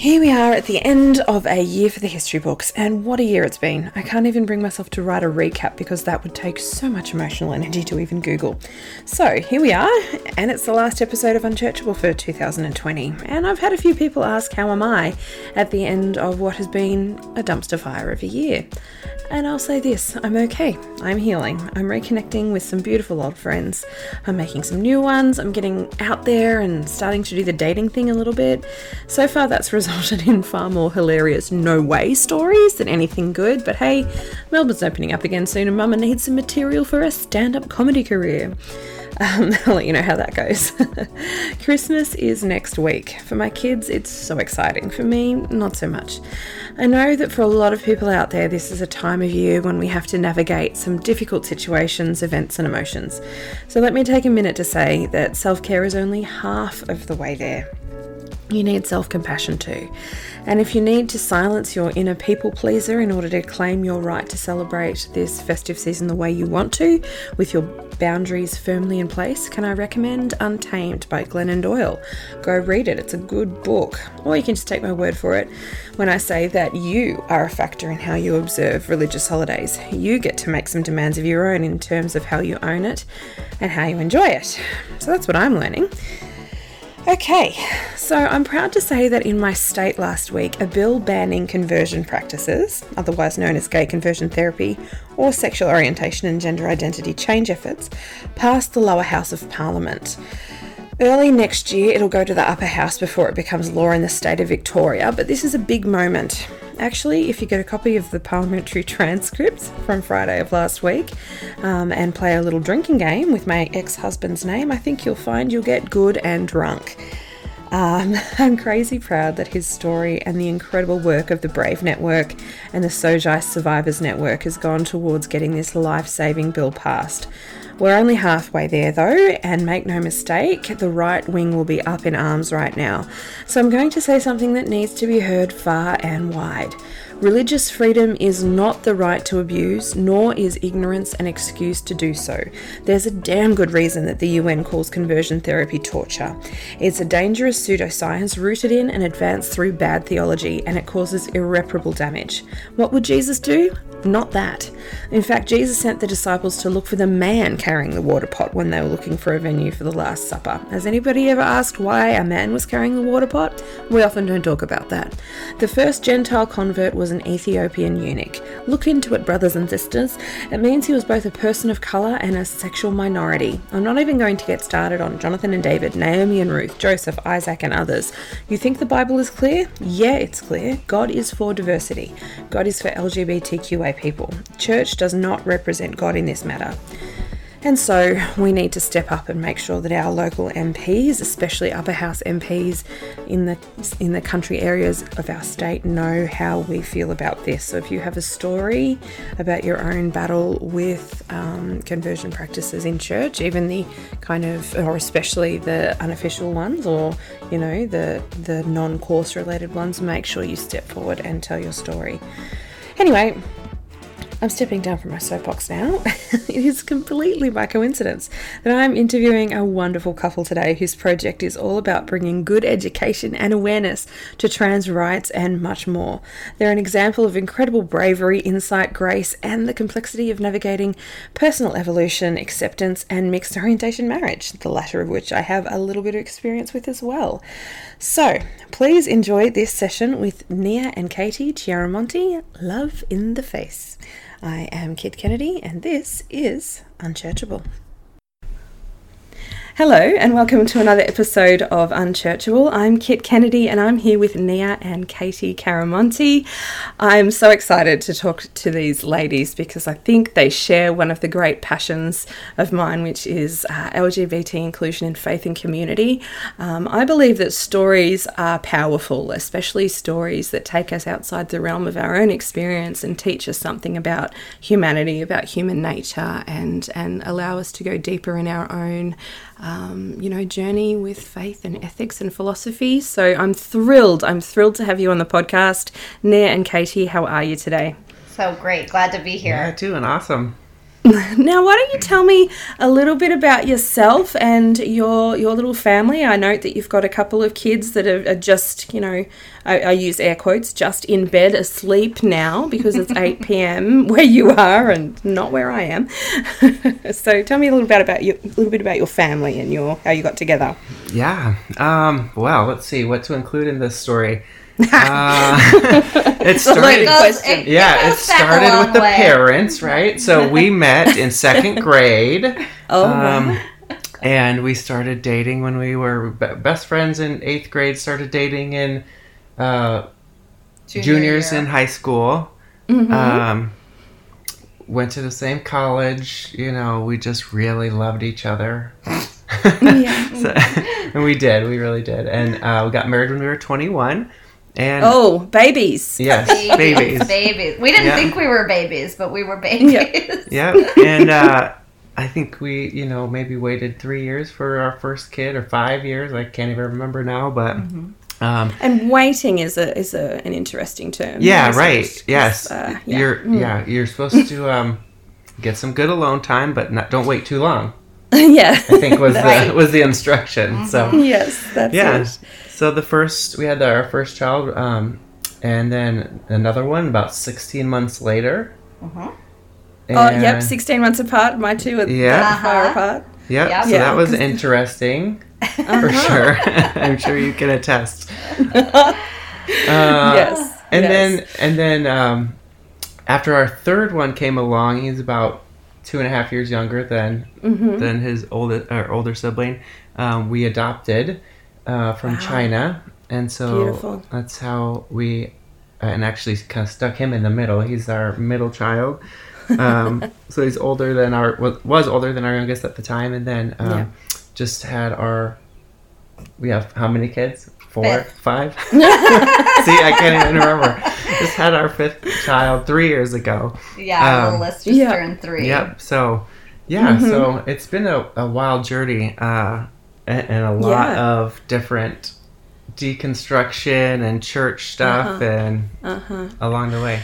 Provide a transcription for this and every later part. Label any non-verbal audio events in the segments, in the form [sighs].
Here we are at the end of a year for the history books, and what a year it's been. I can't even bring myself to write a recap because that would take so much emotional energy to even Google. So, here we are, and it's the last episode of Unchurchable for 2020. And I've had a few people ask, How am I at the end of what has been a dumpster fire of a year? And I'll say this I'm okay. I'm healing. I'm reconnecting with some beautiful old friends. I'm making some new ones. I'm getting out there and starting to do the dating thing a little bit. So far, that's [laughs] resulted in far more hilarious no way stories than anything good. But hey, Melbourne's opening up again soon, and Mama needs some material for a stand up comedy career. Um, [laughs] I'll let you know how that goes. [laughs] Christmas is next week. For my kids, it's so exciting. For me, not so much. I know that for a lot of people out there, this is a time of year when we have to navigate some difficult situations, events, and emotions. So let me take a minute to say that self care is only half of the way there. You need self compassion too. And if you need to silence your inner people pleaser in order to claim your right to celebrate this festive season the way you want to, with your boundaries firmly in place, can I recommend Untamed by Glennon Doyle? Go read it, it's a good book. Or you can just take my word for it when I say that you are a factor in how you observe religious holidays. You get to make some demands of your own in terms of how you own it and how you enjoy it. So that's what I'm learning. Okay, so I'm proud to say that in my state last week, a bill banning conversion practices, otherwise known as gay conversion therapy or sexual orientation and gender identity change efforts, passed the lower house of parliament. Early next year, it'll go to the upper house before it becomes law in the state of Victoria, but this is a big moment. Actually, if you get a copy of the parliamentary [laughs] transcripts from Friday of last week um, and play a little drinking game with my ex husband's name, I think you'll find you'll get good and drunk. Um, [laughs] I'm crazy proud that his story and the incredible work of the Brave Network and the SOGICE Survivors Network has gone towards getting this life saving bill passed. We're only halfway there though, and make no mistake, the right wing will be up in arms right now. So I'm going to say something that needs to be heard far and wide. Religious freedom is not the right to abuse, nor is ignorance an excuse to do so. There's a damn good reason that the UN calls conversion therapy torture. It's a dangerous pseudoscience rooted in and advanced through bad theology, and it causes irreparable damage. What would Jesus do? Not that. In fact, Jesus sent the disciples to look for the man carrying the water pot when they were looking for a venue for the Last Supper. Has anybody ever asked why a man was carrying the water pot? We often don't talk about that. The first Gentile convert was an Ethiopian eunuch. Look into it, brothers and sisters. It means he was both a person of colour and a sexual minority. I'm not even going to get started on Jonathan and David, Naomi and Ruth, Joseph, Isaac, and others. You think the Bible is clear? Yeah, it's clear. God is for diversity, God is for LGBTQA people. Church does not represent God in this matter. And so we need to step up and make sure that our local MPs, especially upper house MPs in the in the country areas of our state, know how we feel about this. So if you have a story about your own battle with um, conversion practices in church, even the kind of or especially the unofficial ones, or you know the the non-course related ones, make sure you step forward and tell your story. Anyway, I'm stepping down from my soapbox now. [laughs] it is completely by coincidence that I'm interviewing a wonderful couple today whose project is all about bringing good education and awareness to trans rights and much more. They're an example of incredible bravery, insight, grace, and the complexity of navigating personal evolution, acceptance, and mixed orientation marriage, the latter of which I have a little bit of experience with as well. So, please enjoy this session with Nia and Katie Chiaramonte, Love in the Face. I am Kit Kennedy, and this is Unchurchable. Hello, and welcome to another episode of Unchurchable. I'm Kit Kennedy, and I'm here with Nia and Katie Chiaramonte. I'm so excited to talk to these ladies because I think they share one of the great passions of mine, which is uh, LGBT inclusion in faith and community. Um, I believe that stories are powerful, especially stories that take us outside the realm of our own experience and teach us something about humanity, about human nature, and, and allow us to go deeper in our own um, you know, journey with faith and ethics and philosophy. So I'm thrilled. I'm thrilled to have you on the podcast. Nia and Katie, how are you today? So great. Glad to be here. Yeah, doing awesome. [laughs] Now, why don't you tell me a little bit about yourself and your your little family? I note that you've got a couple of kids that are, are just, you know, I, I use air quotes, just in bed asleep now because it's 8 [laughs] p.m. where you are and not where I am. [laughs] so tell me a little bit about your, a little bit about your family and your how you got together. Yeah. Um, well, let's see what to include in this story. Uh, it [laughs] started. question. yeah, it started with the way. parents, right? So we [laughs] met in second grade. [laughs] Oh, Um, and we started dating when we were best friends in eighth grade. Started dating in uh, Junior juniors year. in high school. Um, went to the same college. You know, we just really loved each other. Yeah. So- and we did. We really did. And uh, we got married when we were 21. And Oh, babies. yes, babies, babies. babies. We didn't Yeah. think we were babies, but we were babies. Yeah, And uh, I think we, you know, maybe waited three years for our first kid or five years. I can't even remember now, but. Um, And waiting is a is a, an interesting term. yeah, right. it? Yes. Uh, yeah. You're yeah, you're supposed to um, get some good alone time, but not, don't wait too long. [laughs] yeah. I think was [laughs] Right. the was the instruction. So yes, that's yeah. it. So the first we had our first child, um, and then another one about 16 months later. Mhm. Oh, yep, 16 months apart. My two were Yeah. that far Uh-huh. apart. Yep. Yep. So Yeah, that was interesting [laughs] for Uh-huh. sure. [laughs] I'm sure you can attest. [laughs] Uh, yes. And yes. then and then um, after our third one came along, he's about two and a half years younger than Mm-hmm. than his older or older sibling. Um, we adopted uh, from Wow. China, and so Beautiful. that's how we and actually kind of stuck him in the middle. He's our middle child. Um, [laughs] so he's older than our was older than our youngest at the time, and then um, Yeah. just had our. We have how many kids? Four, Fifth. five. [laughs] [laughs] See, I can't even remember. Just had our fifth child three years ago. Yeah, our Um, little just yeah. turned three. Yep. So, yeah. Mm-hmm. So it's been a, a wild journey, uh, and, and a lot Yeah. of different deconstruction and church stuff, and Uh-huh. along the way.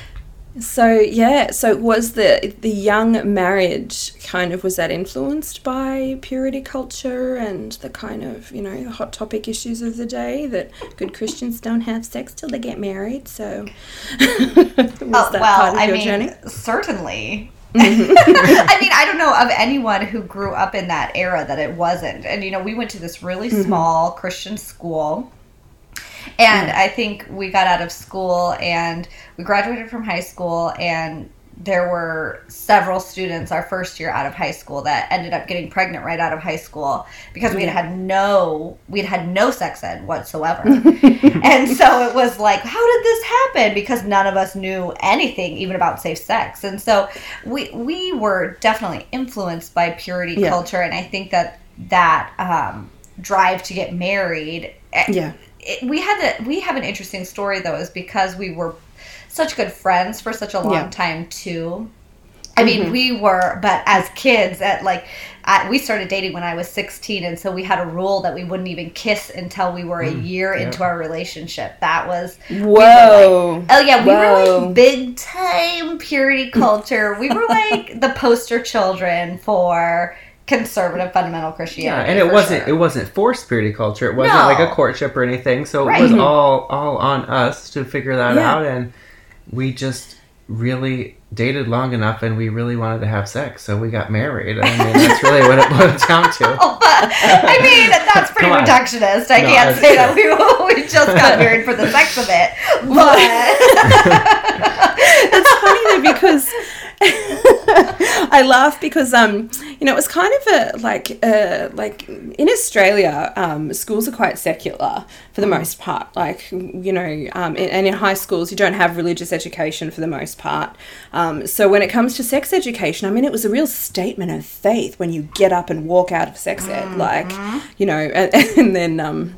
So yeah, so was the the young marriage kind of was that influenced by purity culture and the kind of you know the hot topic issues of the day that good Christians don't have sex till they get married. So [laughs] was Oh, that well, part of I your mean, journey? certainly. Mm-hmm. [laughs] I mean, I don't know of anyone who grew up in that era that it wasn't. And, you know, we went to this really Mm-hmm. small Christian school. And I think we got out of school and we graduated from high school, and there were several students our first year out of high school that ended up getting pregnant right out of high school because we had had no we had had no sex ed whatsoever. [laughs] And so it was like how did this happen? Because none of us knew anything even about safe sex. And so we we were definitely influenced by purity Yeah. culture. And i think that that um, drive to get married eh, Yeah. it, we had a, we have an interesting story though is because we were such good friends for such a long Yeah. Mm-hmm. time too I mean, we were, but as kids, at like, I, we started dating when I was 16, and so we had a rule that we wouldn't even kiss until we were a year yeah. into our relationship. That was, Whoa. oh yeah, we were like big time purity [laughs] culture. We were like the poster children for conservative fundamental Christianity. Yeah, Christianity. and it wasn't sure. it wasn't forced purity culture. It wasn't No. like a courtship or anything. So Right. it was all all on us to figure that Yeah. out, and we just really dated long enough, and we really wanted to have sex, so we got married. I mean, that's really what it boils down to. [laughs] Oh, I mean, that's pretty reductionist. I No, can't that's say that we, [laughs] we just got [laughs] married for the sex of it. But It's funny though because [laughs] I laugh because um you know it was kind of a like uh like in Australia um schools are quite secular for the most part. Like you know um and and in high schools you don't have religious education for the most part. Um so when it comes to sex education I mean it was a real statement of faith when you get up and walk out of sex ed like you know and, [laughs] and then um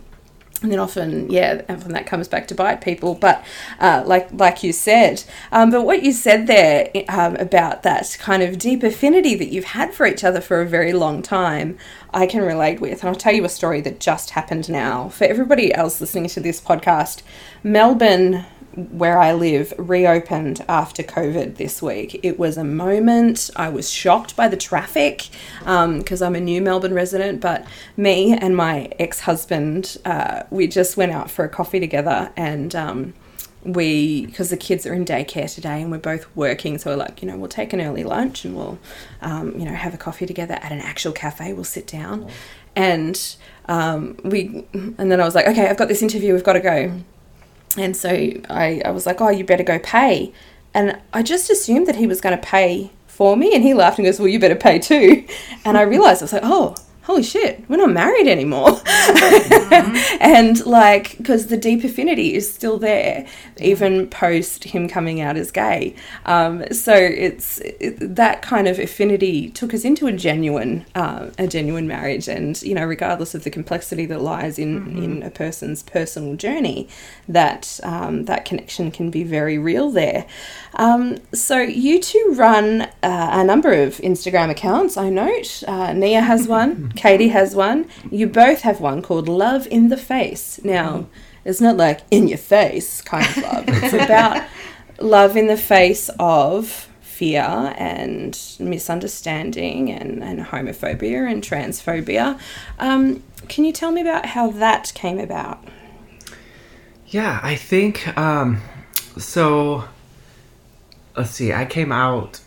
and then often, yeah, and often that comes back to bite people. But uh, like like you said, um, but what you said there um, about that kind of deep affinity that you've had for each other for a very long time, I can relate with. And I'll tell you a story that just happened now. For everybody else listening to this podcast, Melbourne where I live reopened after COVID this week. It was a moment. I was shocked by the traffic because I'm a new Melbourne resident, but me and my ex husband, uh, we just went out for a coffee together and. Um, we because the kids are in daycare today and we're both working so we're like you know we'll take an early lunch and we'll um, you know have a coffee together at an actual cafe we'll sit down and um, we and then i was like okay i've got this interview we've got to go and so I, I was like oh you better go pay. And i just assumed that he was going to pay for me and he laughed and goes well you better pay too. And i realized i was like oh holy shit, we're not married anymore. Mm-hmm. [laughs] and like, because the deep affinity is still there, even post him coming out as gay. Um, so it's it, that kind of affinity took us into a genuine, uh, a genuine marriage. And, you know, regardless of the complexity that lies in, mm-hmm. in a person's personal journey, that, um, that connection can be very real there. Um, so you two run uh, a number of Instagram accounts, I note. Uh, Nia has [laughs] one. Katie has one. You both have one called Love in the Face. Now, it's not like in your face kind of love, it's [laughs] about love in the face of fear and misunderstanding and, and homophobia and transphobia. Um, can you tell me about how that came about? Yeah, I think um, so. Let's see, I came out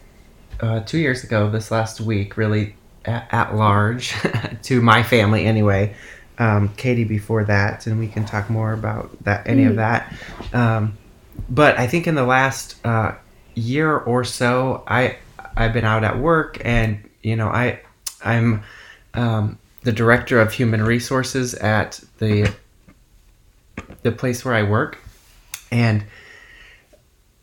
uh, two years ago this last week, really at, at large [laughs] to my family anyway. Um, Katie before that, and we can talk more about that any mm. of that. Um, but I think in the last uh, year or so, I I've been out at work, and you know I I'm um, the director of human resources at the the place where I work, and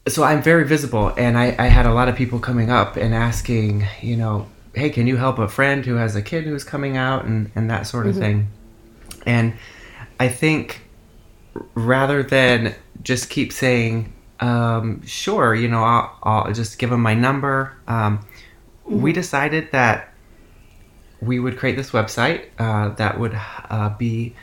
so I'm very visible, and I, I had a lot of people coming up and asking, you know, hey, can you help a friend who has a kid who's coming out and, and that sort of mm-hmm. thing. And I think rather than just keep saying, um, sure, you know, I'll, I'll, just give them my number, um, mm-hmm. we decided that we would create this website uh, that would uh, be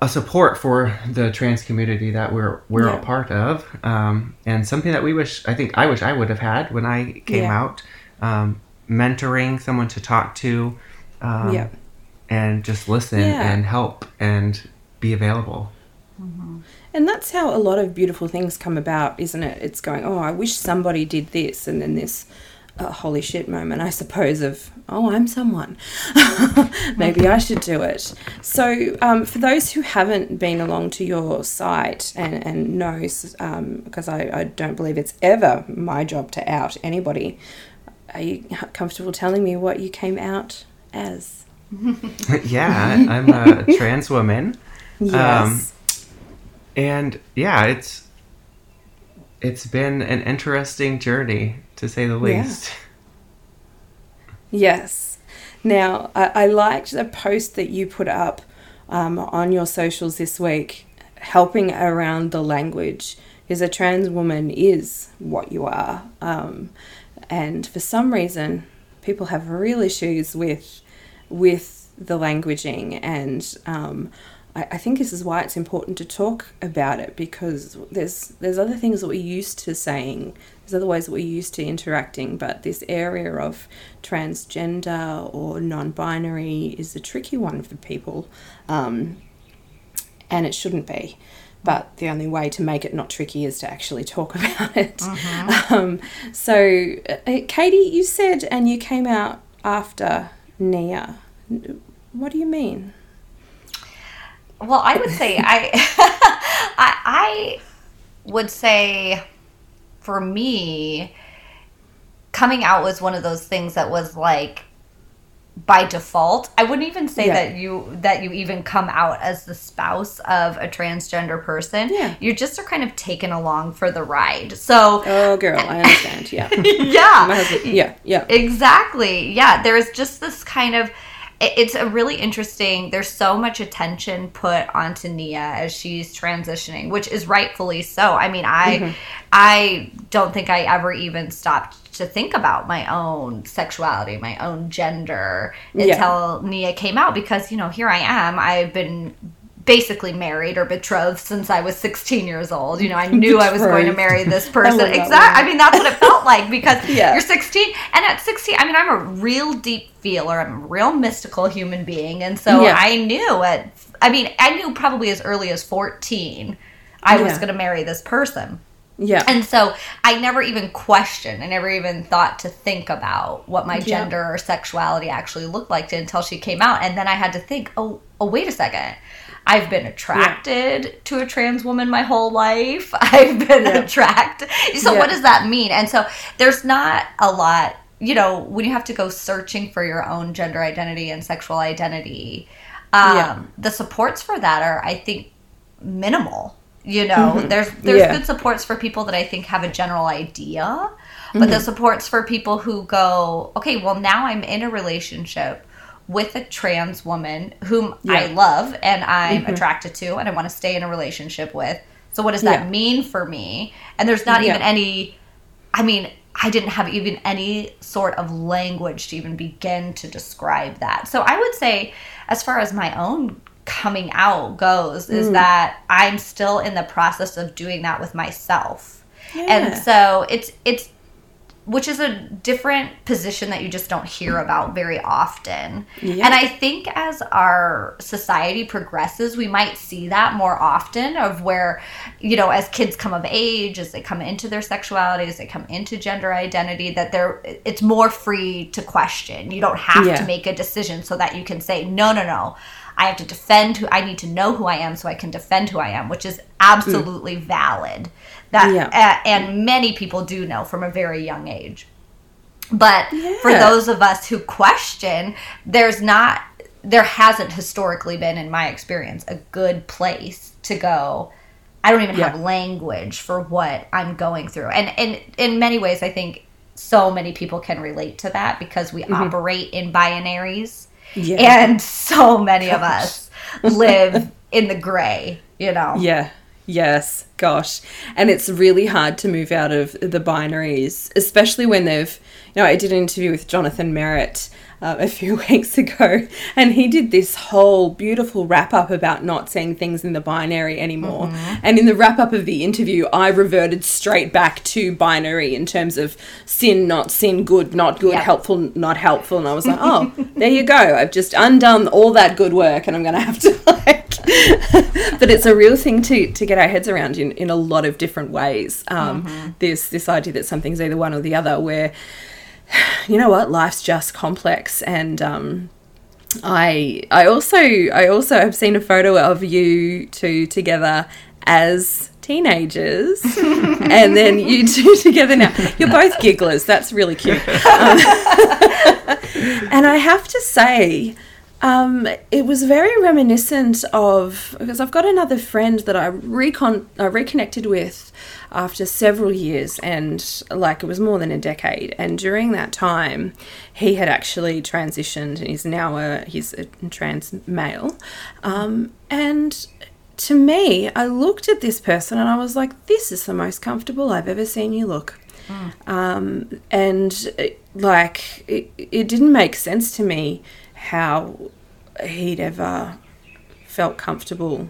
a support for the trans community that we're we're yeah. a part of, um, and something that we wish I think I wish I would have had when I came yeah. out. Um, mentoring, someone to talk to, um, yeah. and just listen yeah. and help and be available. Mm-hmm. And that's how a lot of beautiful things come about, isn't it? It's going, oh, I wish somebody did this, and then this uh, holy shit moment, I suppose, of, oh, I'm someone. [laughs] Maybe I should do it. So, um, for those who haven't been along to your site and, and knows, um, because I, I don't believe it's ever my job to out anybody, are you comfortable telling me what you came out as? [laughs] yeah, I'm a [laughs] trans woman. Yes. Um, and yeah, it's it's been an interesting journey to say the least. Yeah. Yes. Now, I, I, liked the post that you put up um, on your socials this week, helping around the language. Because a trans woman is what you are. Um, and for some reason people have real issues with with the languaging. And um, I, I, think this is why it's important to talk about it because there's there's other things that we're used to saying. There's other ways that we're used to interacting. But this area of transgender or non-binary is a tricky one for people um, and it shouldn't be but the only way to make it not tricky is to actually talk [laughs] about it. Mm-hmm. Um, so, uh, Katie, you said, and you came out after Nia. What do you mean? Well, I would say I, [laughs] I, I would say, for me, coming out was one of those things that was like by default. I wouldn't even say yeah. that you that you even come out as the spouse of a transgender person. Yeah. You just are kind of taken along for the ride. So oh girl i understand. Yeah. [laughs] Yeah. My husband, yeah yeah. Exactly. Yeah there's just this kind of it's a really interesting there's so much attention put onto nia as she's transitioning which is rightfully so. I mean i mm-hmm. i don't think i ever even stopped to think about my own sexuality, my own gender until yeah. Nia came out because, you know, here I am. I've been basically married or betrothed since I was 16 years old. You know, I [laughs] knew I was going to marry this [laughs] person. Exactly. I mean, that's what it felt [laughs] like because yeah. you're 16 and at 16, I mean, I'm a real deep feeler. I'm a real mystical human being. And so yeah. I knew at I mean, I knew probably as early as 14 I yeah. was going to marry this person. Yeah. And so I never even questioned, I never even thought to think about what my gender yeah. or sexuality actually looked like until she came out. And then I had to think, oh, oh wait a second. I've been attracted yeah. to a trans woman my whole life. [laughs] I've been yeah. attracted. So what does that mean? And so there's not a lot, you know, when you have to go searching for your own gender identity and sexual identity, um, the supports for that are, I think, minimal you know, mm-hmm. there's there's yeah. good supports for people that I think have a general idea, but mm-hmm. the supports for people who go, okay, well now I'm in a relationship with a trans woman whom yeah. I love and I'm mm-hmm. attracted to and I want to stay in a relationship with. So what does that yeah. mean for me? And there's not even any I mean, I didn't have even any sort of language to even begin to describe that. So I would say as far as my own coming out goes is mm. that I'm still in the process of doing that with myself. Yeah. And so it's it's which is a different position that you just don't hear about very often. Yeah. And I think as our society progresses, we might see that more often of where, you know, as kids come of age, as they come into their sexuality, as they come into gender identity, that they're it's more free to question. You don't have yeah. to make a decision so that you can say, no, no, no. I have to defend who I need to know who I am so I can defend who I am, which is absolutely mm. valid. That yeah. uh, and many people do know from a very young age. But yeah. for those of us who question, there's not there hasn't historically been in my experience a good place to go. I don't even yeah. have language for what I'm going through. And and in many ways I think so many people can relate to that because we mm-hmm. operate in binaries yeah. And so many Gosh. of us live in the gray, you know? Yeah. Yes. Gosh. And it's really hard to move out of the binaries, especially when they've, you know, I did an interview with Jonathan Merritt uh, a few [laughs] weeks ago, and he did this whole beautiful wrap up about not seeing things in the binary anymore. Mm-hmm. And in the wrap up of the interview, I reverted straight back to binary in terms of sin, not sin, good, not good, yep. helpful, not helpful. And I was like, oh, there you go. I've just undone all that good work, and I'm going to have to [laughs] like. [laughs] but it's a real thing to to get our heads around in in a lot of different ways. Um, mm-hmm. This this idea that something's either one or the other, where [sighs] you know what, life's just complex and um, I I also I also have seen a photo of you two together as teenagers [laughs] and then you two [laughs] together now. You're both gigglers. That's really cute. [laughs] Um, and i have to say um, it was very reminiscent of because I've got another friend that I recon I reconnected with after several years and like it was more than a decade. And during that time he had actually transitioned. And he's now a he's a trans male. Um, and to me I looked at this person and I was like this is the most comfortable I've ever seen you look. Mm. um, and it, like it, it didn't make sense to me how he'd ever felt comfortable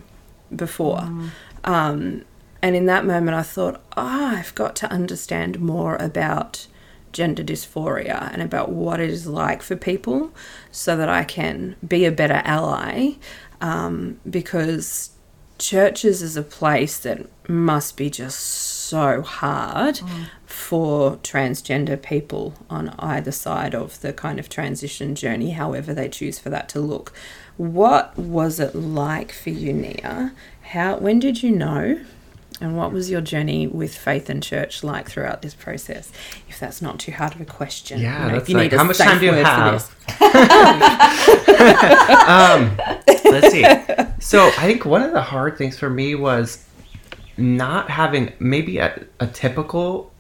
before. Mm. Um, and in that moment, I thought, oh, I've got to understand more about gender dysphoria and about what it is like for people so that I can be a better ally. Um, because churches is a place that must be just so hard mm. For transgender people on either side of the kind of transition journey, however they choose for that to look. What was it like for you, Nia? How when did you know? And what was your journey with faith and church like throughout this process? If that's not too hard of a question, yeah. You know, if you like, need how much time do you have? [laughs] um, let's see. So I think one of the hard things for me was not having maybe a, a typical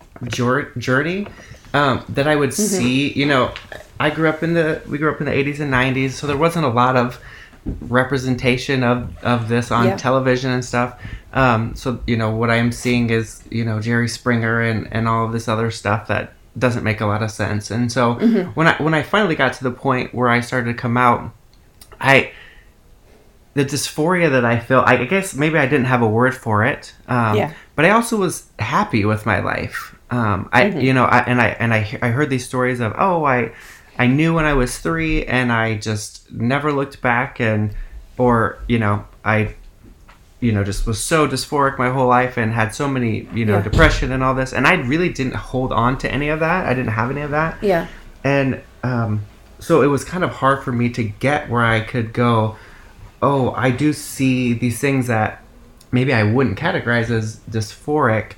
journey um, that I would mm-hmm. see. You know, I grew up in the we grew up in the 80s and 90s, so there wasn't a lot of representation of of this on yeah. television and stuff. Um, so you know what I am seeing is you know Jerry Springer and and all of this other stuff that doesn't make a lot of sense. And so mm-hmm. when I when I finally got to the point where I started to come out, I the dysphoria that I felt. I guess maybe I didn't have a word for it. Um, Yeah. But I also was happy with my life. Um, I Mm-hmm. you know I, and I and I I heard these stories of oh I I knew when I was three and I just never looked back and or you know I you know just was so dysphoric my whole life and had so many you know Yeah. depression and all this and I really didn't hold on to any of that. I didn't have any of that Yeah. and um, so it was kind of hard for me to get where I could go. Oh, I do see these things that maybe I wouldn't categorize as dysphoric,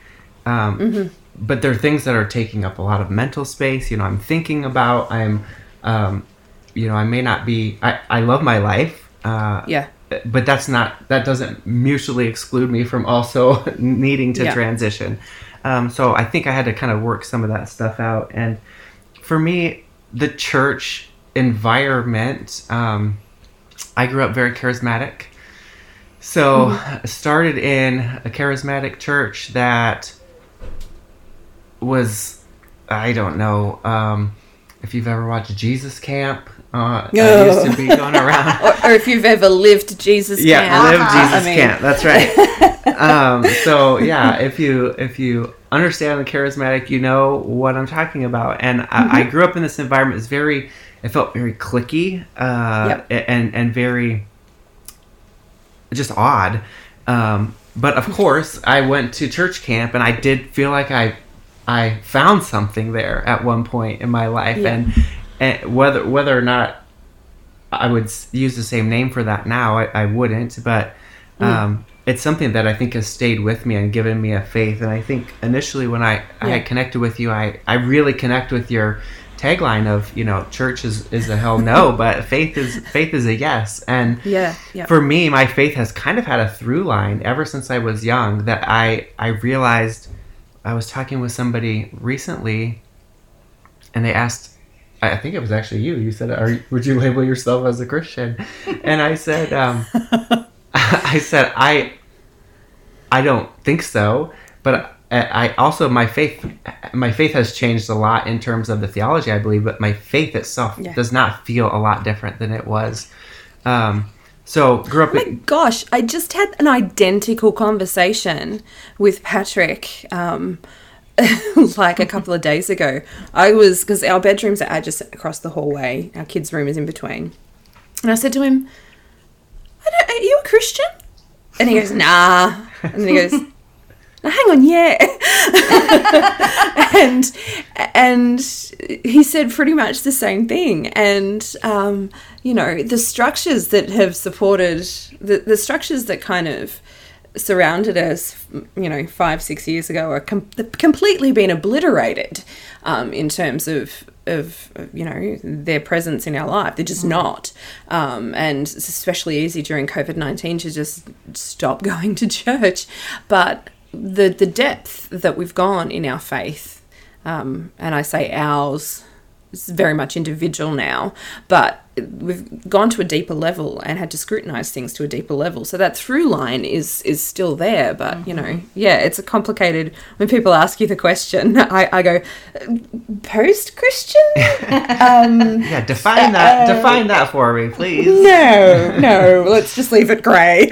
um, but they're things that are taking up a lot of mental space. You know, I'm thinking about. I'm, um, you know, I may not be. I I love my life. Uh, Yeah. but that's not that doesn't mutually exclude me from also [laughs] needing to Yeah. transition um, so i think i had to kind of work some of that stuff out and for me the church environment um, i grew up very charismatic so I started in a charismatic church that was i don't know um, if you've ever watched jesus camp uh, I used to be going around [laughs] Or, or if you've ever lived Jesus yeah, camp. live Jesus I mean- can't. That's right. [laughs] um, so yeah, if you if you understand the charismatic, you know what I'm talking about. And I, Mm-hmm. I grew up in this environment. It's very, it felt very clicky uh, Yep. and and very just odd. Um, but of course, I went to church camp, and I did feel like I I found something there at one point in my life, Yeah. and, and whether whether or not I would use the same name for that now. I, I wouldn't, but Mm. um, it's something that I think has stayed with me and given me a faith. And I think initially when I, I Yeah. had connected with you, I, I really connect with your tagline of you know church is, is a hell no, [laughs] but faith is faith is a yes. And Yeah. Yeah. for me, my faith has kind of had a through line ever since I was young. That I I realized I was talking with somebody recently, and they asked. I think it was actually you. You said, "Are would you label yourself as a Christian?" [laughs] And I said, um, [laughs] "I said I, I don't think so." But I I also my faith, my faith has changed a lot in terms of the theology I believe, but my faith itself Yeah. does not feel a lot different than it was. Um, so grew up. Oh my in, gosh, I just had an identical conversation with Patrick um, [laughs] like a couple of days ago. I was, because our bedrooms are just across the hallway, our kids' room is in between. And I said to him, I don't, Are you a Christian? And he goes, [laughs] Nah. And then he goes, hang on, yeah. [laughs] and and he said pretty much the same thing. And um, you know, the structures that have supported the, the structures that kind of surrounded us, you know, five six years ago are com- completely been obliterated um, in terms of of you know their presence in our life. They're just not, um, and it's especially easy during COVID nineteen to just stop [laughs] going to church. But the the depth that we've gone in our faith, um, and I say ours, it's very much individual now, but we've gone to a deeper level and had to scrutinize things to a deeper level. So that through line is is still there, but you know, yeah, it's a complicated. When people ask you the question, [laughs] I, I go post Christian. [laughs] um, yeah, define that. define that for me, please. no, no, let's just leave it grey.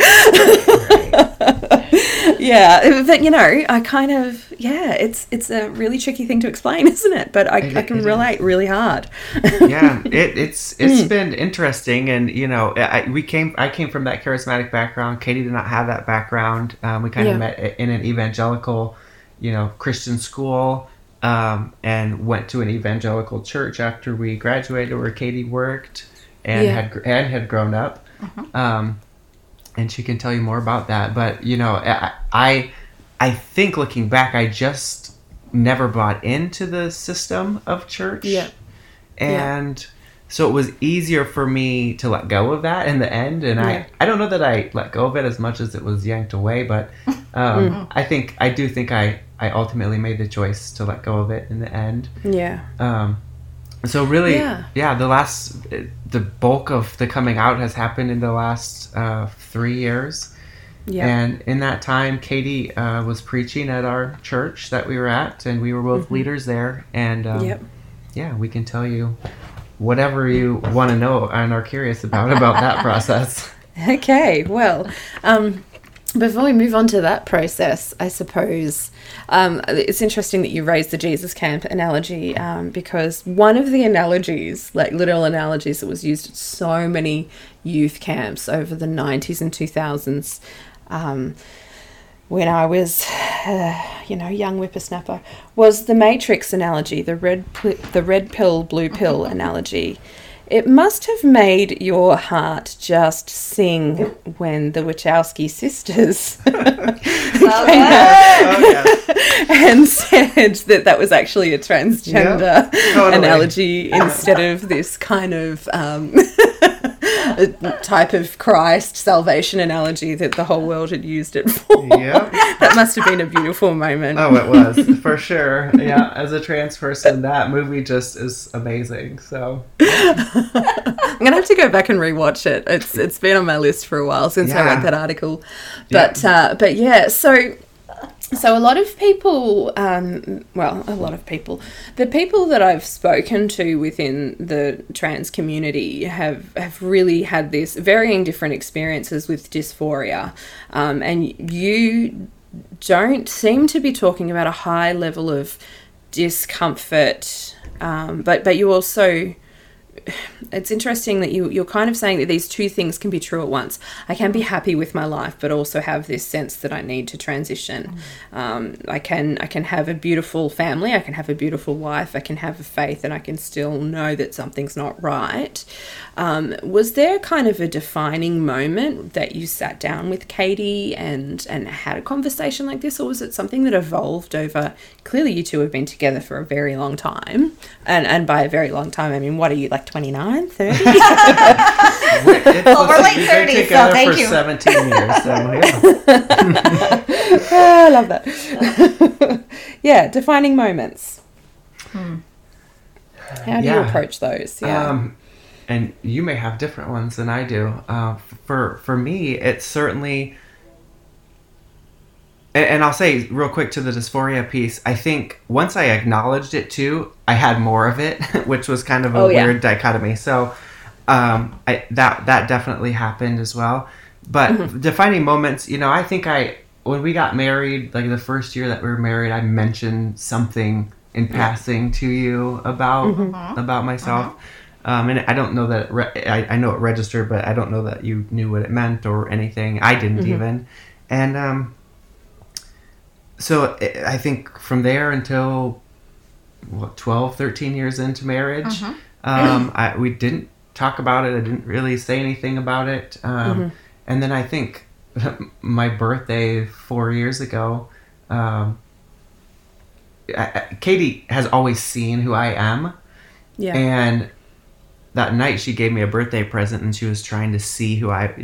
Yeah, but you know, I kind of yeah, it's it's a really tricky thing to explain, [laughs] isn't it? But I, It- I can it relate really hard. yeah, it, it's [laughs] it's been interesting, and you know, I, we came. I came from that charismatic background. Katie did not have that background. Um, we kind Yeah. of met in an evangelical, you know, Christian school, um, and went to an evangelical church after we graduated, where Katie worked and Yeah. had and had grown up. Um, and she can tell you more about that. But you know, I I, I think looking back, I just never bought into the system of church. Yeah. Yeah. And so it was easier for me to let go of that in the end. And Yeah. I, I don't know that I let go of it as much as it was yanked away, but [laughs] um, Mm. I think I do think I, I ultimately made the choice to let go of it in the end. Yeah. Um, so really, Yeah. yeah. the last, the bulk of the coming out has happened in the last uh, three years. Yeah. And in that time, Katie uh, was preaching at our church that we were at, and we were both leaders there. And um, Mm-hmm. Yep. yeah, we can tell you whatever you want to know and are curious about about that [laughs] process. Okay, well, um, before we move on to that process, I suppose um, it's interesting that you raised the Jesus camp analogy um, because one of the analogies, like literal analogies, that was used at so many youth camps over the 90s and 2000s. Um, when I was, uh, [sighs] you know, young whippersnapper, was the Matrix analogy, the red, pl- the red pill, blue pill analogy. It must have made your heart just sing when the Wachowski sisters [laughs] [laughs] Oh, yeah. Oh, [laughs] and said that that was actually a transgender totally. analogy instead of this kind of um, [laughs] type of Christ salvation analogy that the whole world had used it for. Yeah. [laughs] that must have been a beautiful moment. Oh, it was [laughs] for sure. Yeah, as a trans person, that movie just is amazing. So I'm gonna have to go back and rewatch it. It's it's been on my list for a while since I Yeah. read that article, but uh, but yeah. So so a lot of people, um, well, a lot of people, the people that I've spoken to within the trans community have have really had this varying different experiences with dysphoria, um, and you don't seem to be talking about a high level of discomfort, um, but but you also it's interesting that you you're kind of saying that these two things can be true at once. I can be happy with my life, but also have this sense that I need to transition. Um, I can I can have a beautiful family, I can have a beautiful wife, I can have a faith, and I can still know that something's not right. Um, was there kind of a defining moment that you sat down with Katie and and had a conversation like this, or was it something that evolved over? Clearly, you two have been together for a very long time, and and by a very long time, I mean what are you like 29, 30? [laughs] it's, Well, we're late we've been 30s, so thank for you. 17 years. So yeah. [laughs] Ah, I love that. [laughs] yeah, defining moments. How do you approach those? Yeah. Um, and you may have different ones than I do. Uh, for for me, it's certainly. And, and I'll say real quick to the dysphoria piece. I think once I acknowledged it too, I had more of it, [laughs] which was kind of a Oh, yeah. weird dichotomy. So, um, I, that that definitely happened as well. But Mm-hmm. defining moments, you know, I think I when we got married, like the first year that we were married, I mentioned something in passing to you about Mm-hmm. about myself. Um, and I don't know that it re- I, I know it registered, but I don't know that you knew what it meant or anything. I didn't even. And um, so I think from there until what 12, 13 years into marriage, um, I, we didn't talk about it. I didn't really say anything about it. Um, And then I think [laughs] my birthday four years ago, um, I- Katie has always seen who I am. yeah. And that night she gave me a birthday present and she was trying to see who I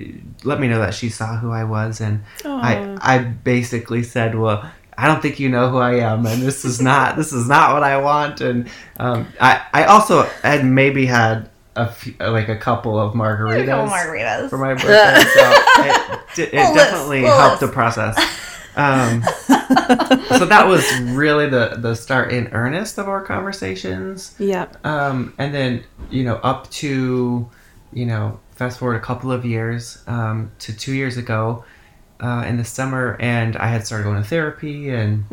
let me know that she saw who I was and I I basically said, "Well, I don't think you know who I am and this is not this is not what I want." And um, I I also had maybe had a few, like a couple of margaritas Couple margaritas. for my birthday, so it, it Well, [laughs] definitely well, helped the process. Um, [laughs] so that was really the the start in earnest of our conversations yeah. um, and then you know up to you know fast forward a couple of years um, to two years ago uh, in the summer and i had started going to therapy and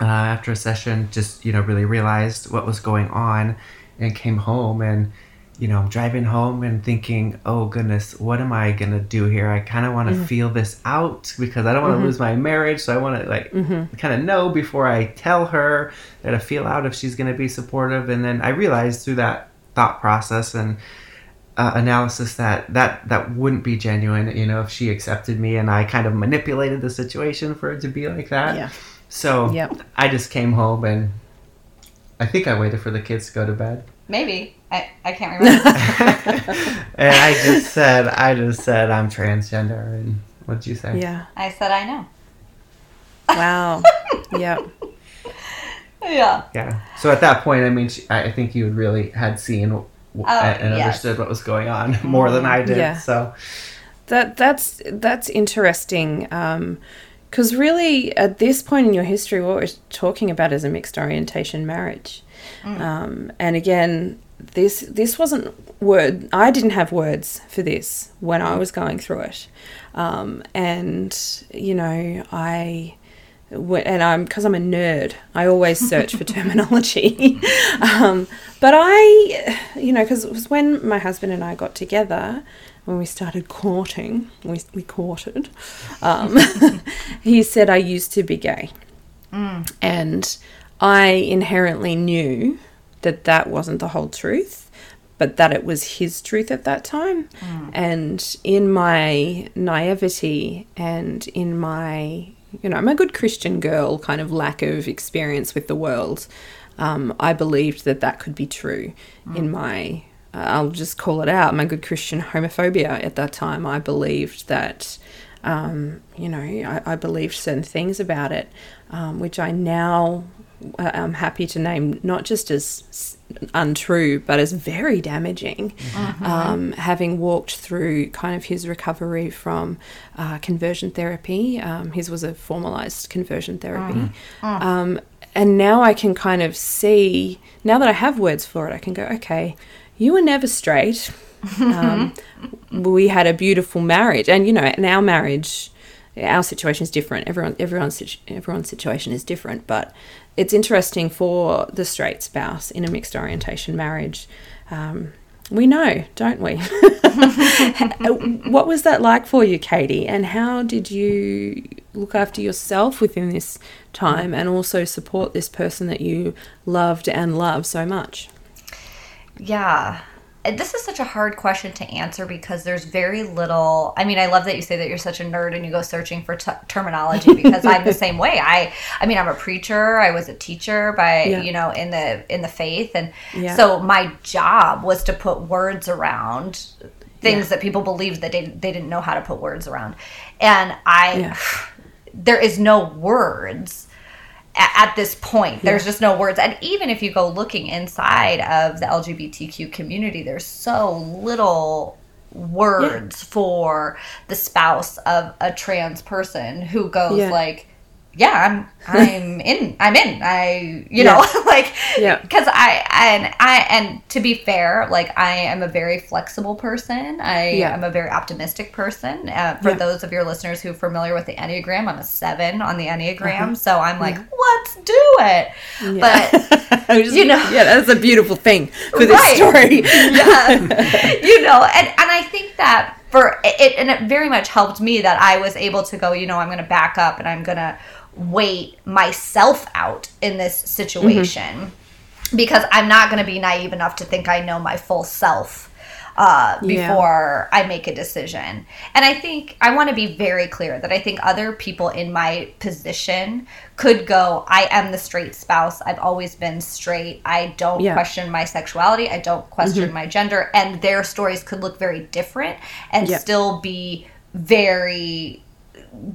uh, after a session just you know really realized what was going on and came home and you know i'm driving home and thinking oh goodness what am i gonna do here i kind of want to mm-hmm. feel this out because i don't want to mm-hmm. lose my marriage so i want to like mm-hmm. kind of know before i tell her that i feel out if she's gonna be supportive and then i realized through that thought process and uh, analysis that that that wouldn't be genuine you know if she accepted me and i kind of manipulated the situation for it to be like that Yeah. so Yep. I just came home and I think I waited for the kids to go to bed. Maybe. I, I can't remember. [laughs] and I just said, I just said I'm transgender. And what'd you say? Yeah. I said I know. Wow. [laughs] yeah. Yeah. Yeah. So at that point, I mean, she, I I think you had really had seen w- and yes. understood what was going on [laughs] more than I did. Yeah. So That that's that's interesting. because really, at this point in your history, what we're talking about is a mixed orientation marriage. Um, and again, this this wasn't word. I didn't have words for this when I was going through it, um, and you know I. And I'm because I'm a nerd. I always search for [laughs] terminology, [laughs] um, but I, you know, because it was when my husband and I got together, when we started courting, we, we courted, um, [laughs] he said I used to be gay. Mm. And I inherently knew that that wasn't the whole truth, but that it was his truth at that time. Mm. And in my naivety and in my, you know, I'm a good Christian girl, kind of lack of experience with the world, um, I believed that that could be true mm. in my. Uh, I'll just call it out. My good Christian homophobia at that time. I believed that um, you know, I, I, believed certain things about it, um, which I now uh, am happy to name not just as untrue, but as very damaging. Mm-hmm. Um, having walked through kind of his recovery from uh, conversion therapy, um, his was a formalized conversion therapy. Mm-hmm. and now I can kind of see, now that I have words for it, I can go, okay, you were never straight um, [laughs] we had a beautiful marriage, and you know, in our marriage, our situation is different. Everyone, everyone's everyone's situation is different, but it's interesting for the straight spouse in a mixed orientation marriage. Um, we know, don't we? [laughs] what was that like for you, Katie? And how did you look after yourself within this time and also support this person that you loved and love so much? Yeah Uh, this is such a hard question to answer because there's very little i mean i love that you say that you're such a nerd and you go searching for t- terminology [laughs] because i'm the same way i i mean i'm a preacher i was a teacher by yeah. you know in the in the faith and yeah. so my job was to put words around things yeah. that people believed that they, they didn't know how to put words around and i [sighs] there is no words at, this point. There's just no words. And even if you go looking inside of the LGBTQ community, there's so little words yeah. for the spouse of a trans person who goes yeah. like yeah, I'm I'm [laughs] in. I'm in. I you yeah. know [laughs] like yeah because I and I and to be fair, like I am a very flexible person. I yeah. am a very optimistic person. Uh, for yeah. those of your listeners who are familiar with the Enneagram, I'm a seven on the Enneagram, uh-huh. so I'm like, let's do it. But [laughs] just, you know, yeah, that's a beautiful thing for this right. story. yeah, you know, and and I think that for it, and it very much helped me that I was able to go. You know, I'm going to back up and I'm going to wait myself out in this situation mm-hmm. because I'm not going to be naive enough to think I know my full self uh, before yeah. I make a decision. And I think I want to be very clear that I think other people in my position could go, I am the straight spouse. I've always been straight. I don't yeah. question my sexuality. I don't question mm-hmm. my gender. And their stories could look very different and yeah. still be very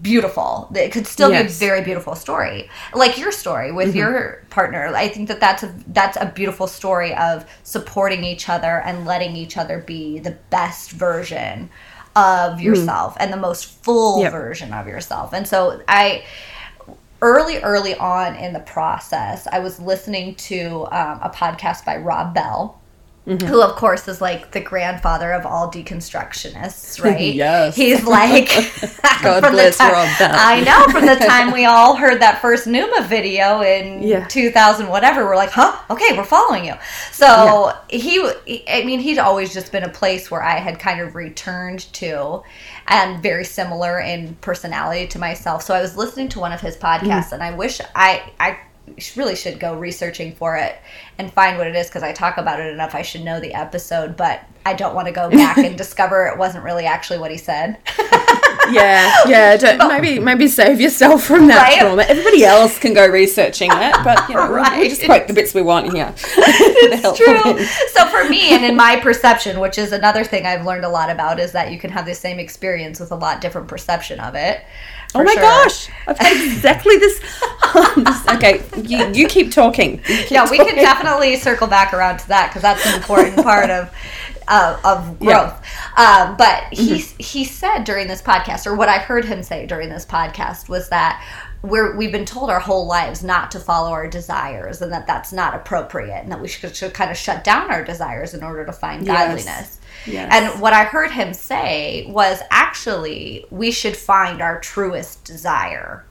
beautiful. It could still yes. be a very beautiful story, like your story with mm-hmm. your partner. I think that that's a that's a beautiful story of supporting each other and letting each other be the best version of mm. yourself mm. and the most full yep. version of yourself. And so I early early on in the process, I was listening to um, a podcast by Rob Bell Mm-hmm. Who, of course, is like the grandfather of all deconstructionists, [laughs] right? yes. He's like, [laughs] [laughs] God bless time, Rob Bell. I know, from the time we all heard that first Nooma video in yeah. 2000, whatever, we're like, huh, okay, we're following you. So yeah. he, I mean, he'd always just been a place where I had kind of returned to and very similar in personality to myself. So I was listening to one of his podcasts, mm. and I wish I, I really should go researching for it and find what it is because I talk about it enough. I should know the episode, but I don't want to go back and [laughs] discover it wasn't really actually what he said. [laughs] yeah, yeah. [laughs] But, maybe maybe save yourself from that right? trauma. Everybody else can go researching it, but you know, right. we'll, just quote the bits we want here. it's true. So for me, and in my perception, which is another thing I've learned a lot about, is that you can have the same experience with a lot different perception of it. Oh my sure. gosh, I've had [laughs] exactly this. okay, you, you keep talking. You keep yeah, we talking. can definitely circle back around to that because that's an important [laughs] part of uh, of growth. Yeah. Um, but he mm-hmm. he said during this podcast, or what I heard him say during this podcast, was that we're we've been told our whole lives not to follow our desires and that that's not appropriate and that we should, should kind of shut down our desires in order to find Yes. godliness. Yes. And what I heard him say was actually we should find our truest desire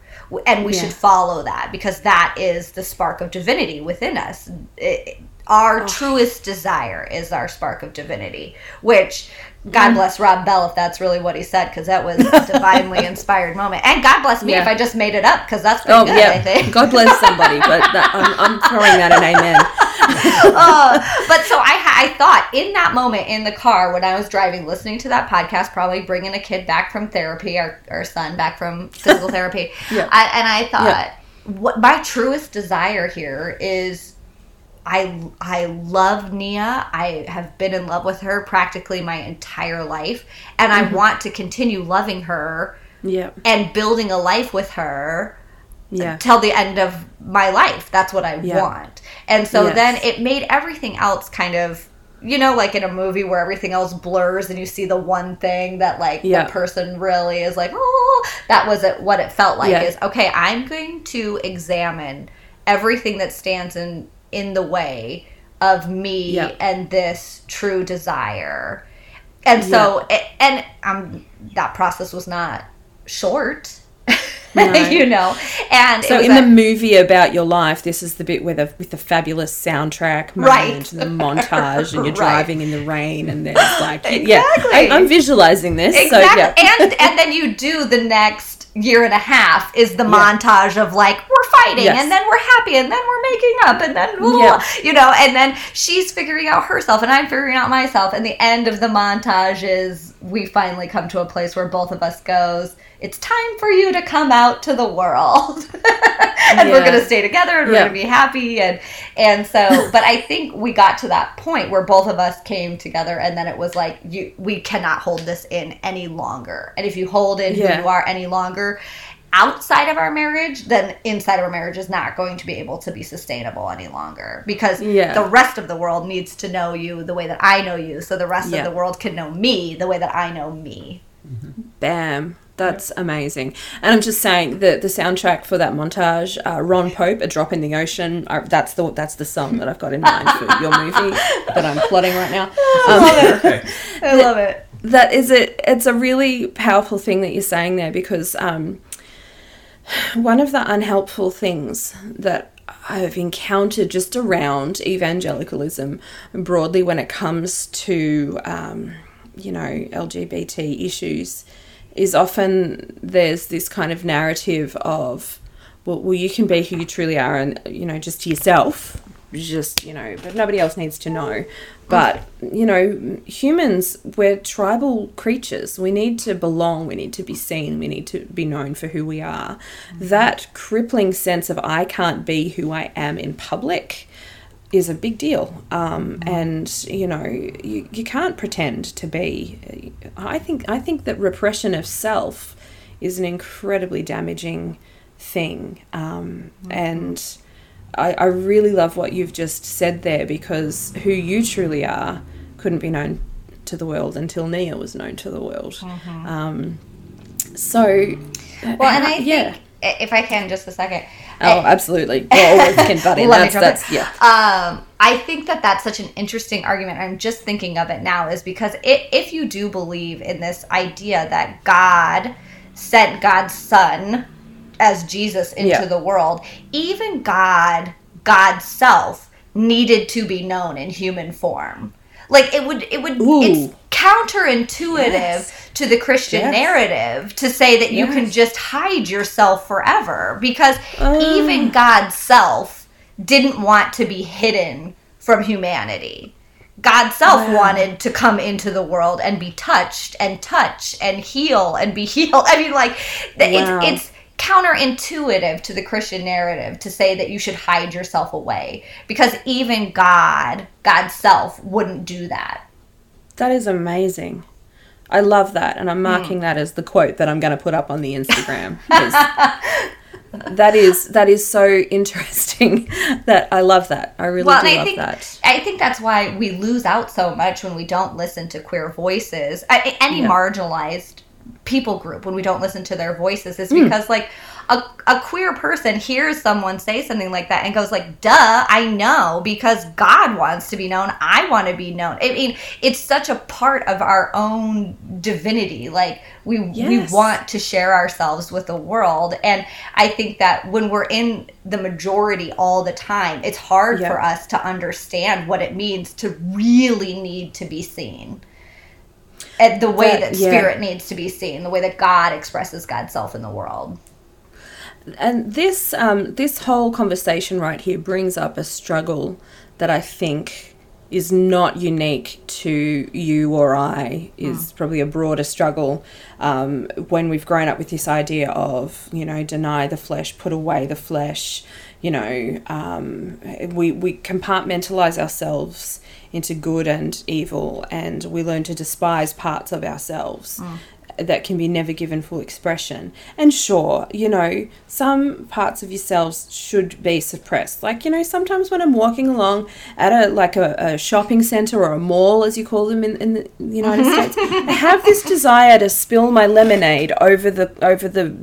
and we Yeah. should follow that because that is the spark of divinity within us. It- our truest desire is our spark of divinity, which. God bless Rob Bell if that's really what he said because that was a divinely [laughs] inspired moment. And God bless me Yeah. if I just made it up because that's pretty Oh good, yeah, I think. God bless [laughs] somebody, but that, I'm, I'm throwing that an amen. uh, [laughs] but so I, I thought in that moment in the car when I was driving, listening to that podcast, probably bringing a kid back from therapy, our, our son back from physical therapy, Yeah. I, and I thought, what my truest desire here is. I I love Nia. I have been in love with her practically my entire life, and Mm-hmm. I want to continue loving her Yeah, and building a life with her yeah, till the end of my life. That's what I Yeah. want. And so Yes. then it made everything else kind of you know, like in a movie where everything else blurs and you see the one thing that like Yeah. the person really is like, oh, that was it. What it felt like Yeah. is okay. I'm going to examine everything that stands in in the way of me Yeah. and this true desire. And so, it, and um, that process was not short. [laughs] No. you know, and So in a- the movie about your life, this is the bit where the with the fabulous soundtrack Right. and the montage, and [laughs] you're Right. driving in the rain, and there's like, yeah, Exactly. I, I'm visualizing this. Exactly. So yeah, and [laughs] and then you do the next year and a half is the Yeah. montage of like we're fighting Yes. and then we're happy and then we're making up and then blah, Yeah. blah, you know and then she's figuring out herself and I'm figuring out myself and the end of the montage is we finally come to a place where both of us goes it's time for you to come out to the world. [laughs] And we're going to stay together and we're going to be happy and and so [laughs] but i think we got to that point where both of us came together and then it was like you we cannot hold this in any longer. And if you hold in Yeah. who you are any longer outside of our marriage then inside of our marriage is not going to be able to be sustainable any longer because Yeah. the rest of the world needs to know you the way that i know you so the rest Yeah. of the world can know me the way that i know me bam. That's amazing, and I'm just saying that the soundtrack for that montage, uh, Ron Pope, "A Drop in the Ocean," uh, that's the that's the song that I've got in mind for your movie [laughs] that I'm plotting right now. Um, Okay. i love it that is it it's a really powerful thing that you're saying there because um, one of the unhelpful things that I've encountered just around evangelicalism broadly when it comes to um, you know LGBT issues is often there's this kind of narrative of well, well you can be who you truly are and you know just yourself just you know but nobody else needs to know. But you know humans we're tribal creatures. We need to belong. We need to be seen. We need to be known for who we are. That crippling sense of i can't be who i am in public is a big deal. Um, and you know you, you can't pretend to be. I think i think that repression of self is an incredibly damaging thing. Um, and I, I really love what you've just said there because who you truly are couldn't be known to the world until Nia was known to the world. Um, so, well and i yeah. think if i can just a second Oh, absolutely. Well, can [laughs] butt in. Let me That's, that's yeah. Um, I think that that's such an interesting argument. I'm just thinking of it now, is because i if you do believe in this idea that God sent God's Son as Jesus into Yeah. the world, even God, God's self, needed to be known in human form. Like it would, it would. Ooh. It's counterintuitive Yes. to the Christian Yes. narrative to say that you can just hide yourself forever because Uh. even God's self didn't want to be hidden from humanity. God's self Wow. wanted to come into the world and be touched and touch and heal and be [laughs] healed. I mean, like, Wow. it's, it's counterintuitive to the Christian narrative to say that you should hide yourself away because even God, God's self, wouldn't do that. That is amazing. I love that, and Hmm. I'm marking that as the quote that I'm going to put up on the Instagram. [laughs] that is that is so interesting. [laughs] That I love that. I really Well, do I love think that. I think that's why we lose out so much when we don't listen to queer voices, any Yeah. marginalized people group when we don't listen to their voices Hmm. is because like a, a queer person hears someone say something like that and goes like, "Duh, I know because God wants to be known. I want to be known." I mean, it's such a part of our own divinity. Like we Yes. we want to share ourselves with the world, and I think that when we're in the majority all the time, it's hard Yeah. for us to understand what it means to really need to be seen. And the way That- that yeah. spirit needs to be seen, the way that God expresses God's self in the world. and this um, this whole conversation right here brings up a struggle that I think is not unique to you or I is probably a broader struggle um, when we've grown up with this idea of you know deny the flesh put away the flesh you know um, we, we compartmentalize ourselves into good and evil and we learn to despise parts of ourselves that can be never given full expression. And sure, you know, some parts of yourselves should be suppressed. Like, you know, sometimes when I'm walking along at a like a, a shopping center or a mall, as you call them in, in the United [laughs] States, I have this desire to spill my lemonade over the over the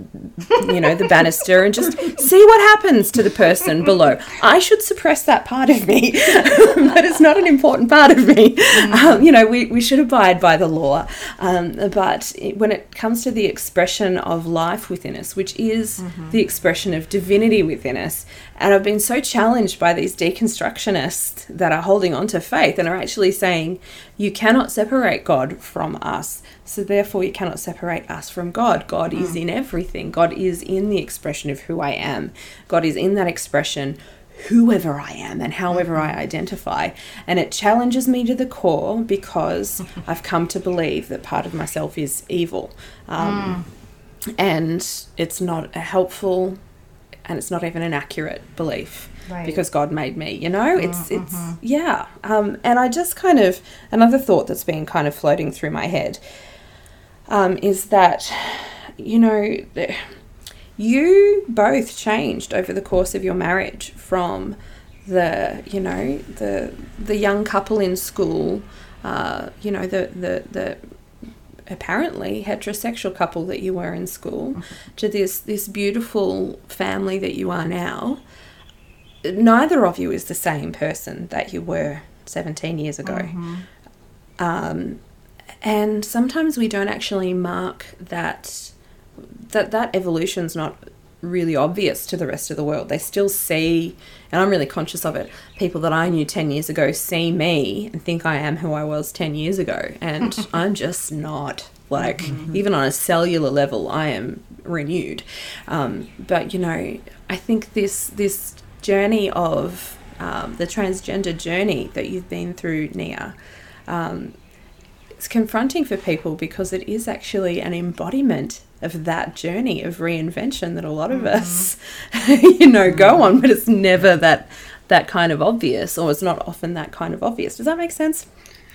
you know the banister and just see what happens to the person below. I should suppress that part of me, [laughs] but it's not an important part of me. Um, you know, we, we should abide by the law, um, but it, when it comes to the expression of life within us, which is mm-hmm. the expression of divinity within us, and I've been so challenged by these deconstructionists that are holding on to faith and are actually saying you cannot separate God from us. So therefore, you cannot separate us from God. God is mm. in everything. God is in the expression of who I am. God is in that expression whoever I am and however I identify. And it challenges me to the core because [laughs] I've come to believe that part of myself is evil. Um, And it's not a helpful and it's not even an accurate belief Right. because God made me, you know? It's, it's, yeah. Um, and I just kind of, another thought that's been kind of floating through my head um, is that, you know, you both changed over the course of your marriage from the you know the the young couple in school uh, you know the the the apparently heterosexual couple that you were in school to this this beautiful family that you are now. Neither of you is the same person that you were 17 years ago. Um, and sometimes we don't actually mark that that that evolution's not really obvious to the rest of the world. They still see, and I'm really conscious of it. People that I knew 10 years ago see me and think I am who I was 10 years ago, and [laughs] I'm just not. Like, even on a cellular level, I am renewed. Um, but you know, I think this this journey of um, the transgender journey that you've been through, Nia, um, it's confronting for people because it is actually an embodiment of that journey of reinvention that a lot of mm-hmm. us [laughs] you know go on but it's never that that kind of obvious or it's not often that kind of obvious does that make sense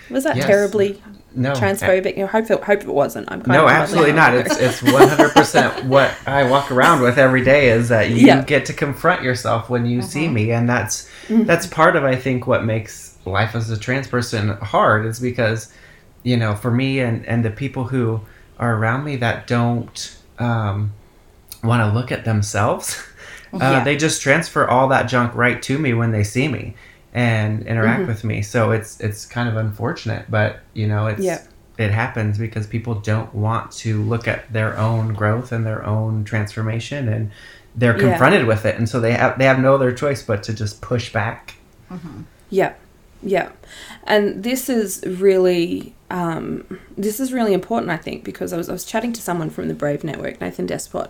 was that Yes. terribly No. transphobic I hope it, hope it wasn't i'm kind No, of absolutely not. It's it's one hundred percent [laughs] what I walk around with every day is that you Yeah. get to confront yourself when you see uh-huh. me, and that's mm-hmm. that's part of I think what makes life as a trans person hard is because you know for me and and the people who are around me that don't um, want to look at themselves, [laughs] uh, Yeah. they just transfer all that junk right to me when they see me and interact Mm-hmm. with me. So it's it's kind of unfortunate, but you know it's Yeah. it happens because people don't want to look at their own growth and their own transformation and they're Yeah. confronted with it and so they have they have no other choice but to just push back Yeah, yeah, and this is really um, this is really important, I think, because I was I was chatting to someone from the Brave Network, Nathan Despott.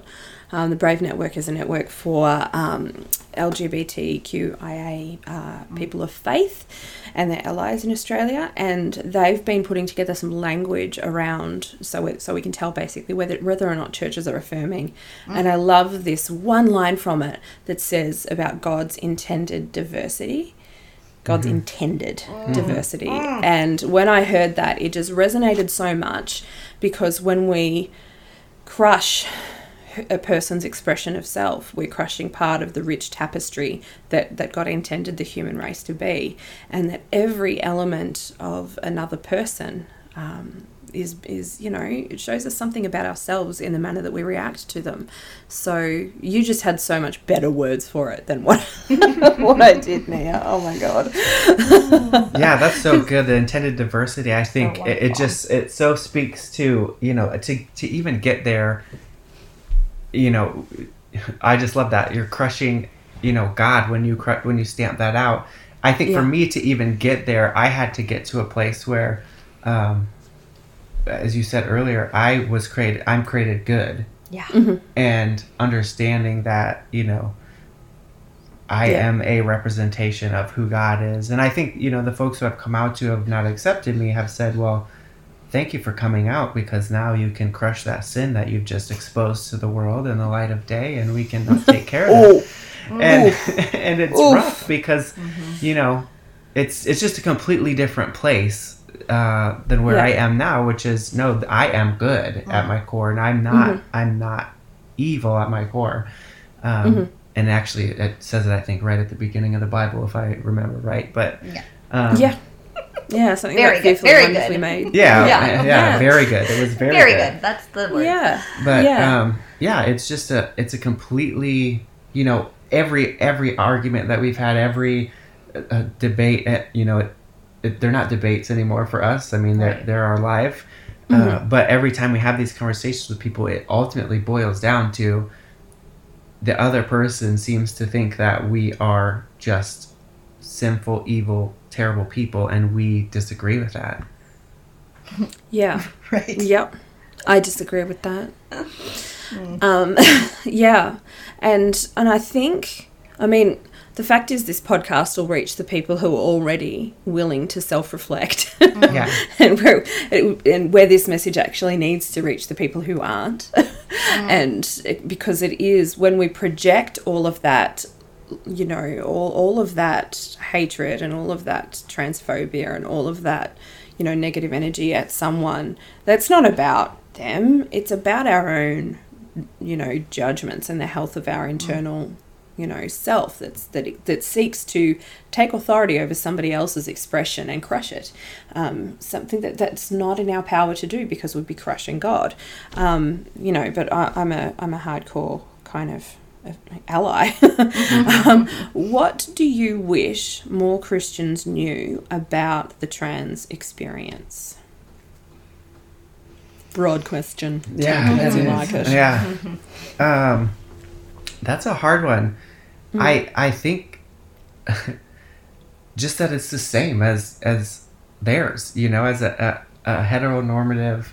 Um, the Brave Network is a network for um, LGBTQIA uh, people of faith and their allies in Australia, and they've been putting together some language around so we, so we can tell basically whether whether or not churches are affirming. And I love this one line from it that says about God's intended diversity. God's mm-hmm. intended mm. diversity. Mm. Mm. And when I heard that, it just resonated so much because when we crush a person's expression of self, we're crushing part of the rich tapestry that, that God intended the human race to be, and that every element of another person um, is is you know it shows us something about ourselves in the manner that we react to them. So you just had so much better words for it than what [laughs] what I did now. Oh my god. [laughs] yeah, that's so good. The intended diversity. I think it, it just it so speaks to you know to to even get there. You know, I just love that you're crushing. You know, God when you cru- when you stamp that out. I think Yeah. for me to even get there, I had to get to a place where, um, as you said earlier, I was created. I'm created good Yeah. Mm-hmm. and understanding that you know i Yeah. am a representation of who god is and i think you know the folks who have come out to have not accepted me have said well thank you for coming out because now you can crush that sin that you've just exposed to the world in the light of day and we can [laughs] take care of it and [laughs] and it's Oof. rough because mm-hmm. you know it's it's just a completely different place uh, than where Yeah. I am now, which is no, I am good at my core, and I'm not I'm not evil at my core. Um, And actually, it says it I think right at the beginning of the Bible, if I remember right. But Yeah. um, yeah. Yeah, something Very like good, fearfully very good. made. yeah, Yeah. yeah, Yeah. very good. It was very, Very good. good. That's the word. Yeah. but yeah. um yeah it's just a it's a completely you know every every argument that we've had every uh, debate eh, you know it, it, they're not debates anymore for us i mean they're, Right. they're our life uh, but every time we have these conversations with people it ultimately boils down to the other person seems to think that we are just sinful evil terrible people and we disagree with that [laughs] yeah. [laughs] Right. Yep. I disagree with that. Um, [laughs] yeah. And and I think I mean the fact is this podcast will reach the people who are already willing to self-reflect. Mm-hmm. yeah. [laughs] And where and where this message actually needs to reach the people who aren't. Mm-hmm. and it, because it is when we project all of that you know all, all of that hatred and all of that transphobia and all of that you know negative energy at someone that's not about them. It's about our own you know judgments and the health of our mm-hmm. internal you know self that's that that seeks to take authority over somebody else's expression and crush it. Um, something that that's not in our power to do because we'd be crushing God. Um, you know but I, I'm a I'm a hardcore kind of ally. [laughs] Um, what do you wish more Christians knew about the trans experience? Broad question. Yeah, As you like it. Yeah, um, that's a hard one. I I think [laughs] just that it's the same as as theirs. You know, as a, a, a heteronormative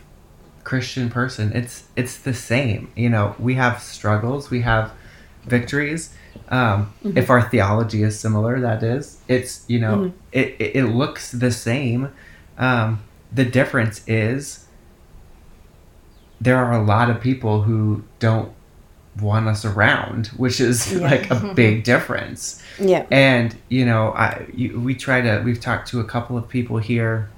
Christian person, it's it's the same. You know, we have struggles, we have victories. Um, If our theology is similar, that is, it's you know, it, it it looks the same. Um, the difference is there are a lot of people who don't want us around, which is [laughs] Yeah. like a [laughs] big difference. yeah And you know, I you, we try to we've talked to a couple of people here,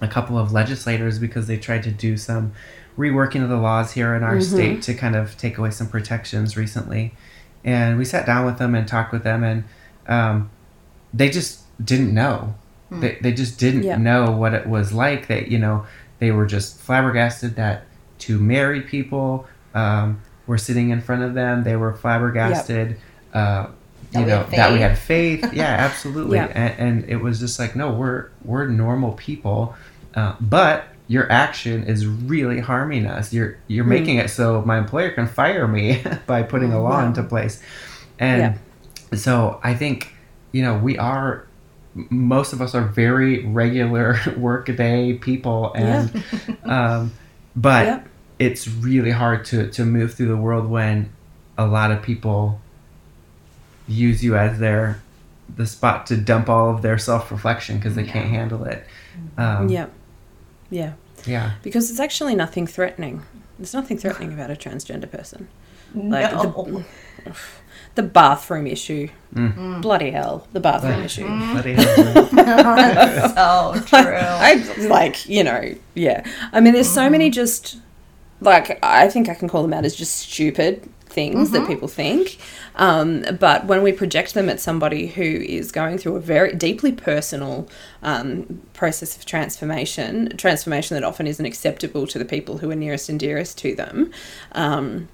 a couple of legislators because they tried to do some reworking of the laws here in our state to kind of take away some protections recently. And we sat down with them and talked with them, and um, they just didn't know. They, they just didn't Yeah. know what it was like. That you know, they were just flabbergasted that two married people um, were sitting in front of them. They were flabbergasted. Uh, That you we know had that we faith. had faith. [laughs] Yeah, absolutely. Yeah. And, and it was just like, no, we're we're normal people, uh, but your action is really harming us. You're you're Hmm. making it so my employer can fire me [laughs] by putting a law Wow. into place, and so I think you know we are. Most of us are very regular [laughs] workaday people, and um, but Yeah. It's really hard to to move through the world when a lot of people use you as their the spot to dump all of their self reflection because they can't handle it. Um, yeah yeah yeah, because it's actually nothing threatening. There's nothing threatening about a transgender person. Like No. the, the bathroom issue. Mm. Bloody hell, the bathroom issue. Bloody hell. That's [laughs] [laughs] so true. I like, you know, yeah. I mean, there's so many just like I think I can call them out as just stupid things that people think. Um, but when we project them at somebody who is going through a very deeply personal um, process of transformation, transformation that often isn't acceptable to the people who are nearest and dearest to them. Um,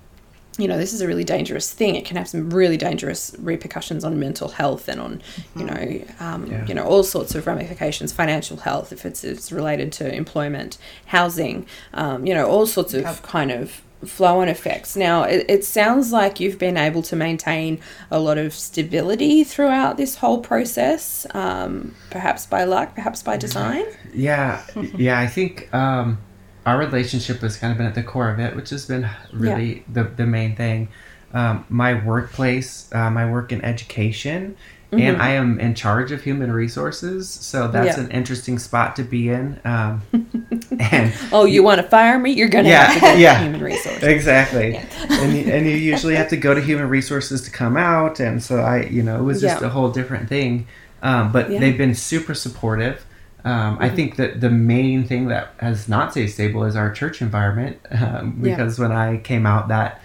you know, this is a really dangerous thing. It can have some really dangerous repercussions on mental health and on, you know, um, Yeah. you know, all sorts of ramifications. Financial health, if it's it's related to employment, housing, um, you know, all sorts of Yep. kind of flow-on effects. Now, it, it sounds like you've been able to maintain a lot of stability throughout this whole process, um, perhaps by luck, perhaps by design. Yeah, yeah. I think um, our relationship has kind of been at the core of it, which has been really the the main thing. Um, my workplace, uh, my work in education, and I am in charge of human resources, so that's Yeah. an interesting spot to be in. Um, [laughs] and Oh, you want to fire me? You're going to Yeah, have to go to yeah. [laughs] human resources. exactly, and you, and you [laughs] usually have to go to human resources to come out, and so I, you know, it was just Yeah. a whole different thing. Um, but Yeah. they've been super supportive. Um, I think that the main thing that has not stayed stable is our church environment, [laughs] um, Yeah. because when I came out, that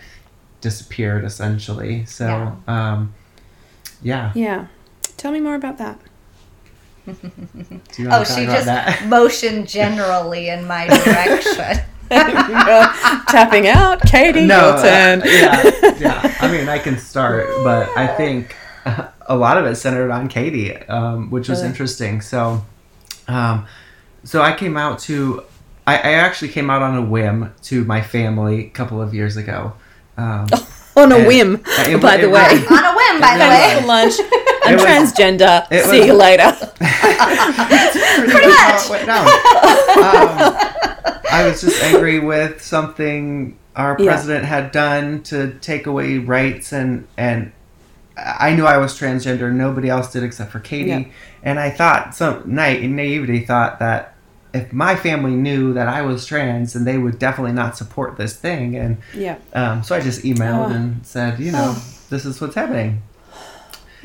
disappeared essentially. So, Yeah. um, yeah. Yeah. Tell me more about that. Do you Oh, to she about just that? [laughs] motioned generally in my [laughs] direction. Tapping out, Katie, no, your turn. uh, yeah, yeah. I mean, I can start, but I think a lot of it centered on Katie, um, which was Really? interesting. So, um, so I came out to, I, I actually came out on a whim to my family a couple of years ago. Um, [laughs] On a whim, it- by it the way. On a whim, by the way. for lunch. [laughs] I'm was- transgender. it See was- you later. [laughs] pretty much went down. Um, I was just angry with something our Yeah. president had done to take away rights, and and I knew I was transgender. Nobody else did except for Katie. Yeah. And I thought some night in naivety thought that if my family knew that I was trans, then they would definitely not support this thing. And Yeah. um, so I just emailed Oh. and said, you know, this is what's happening.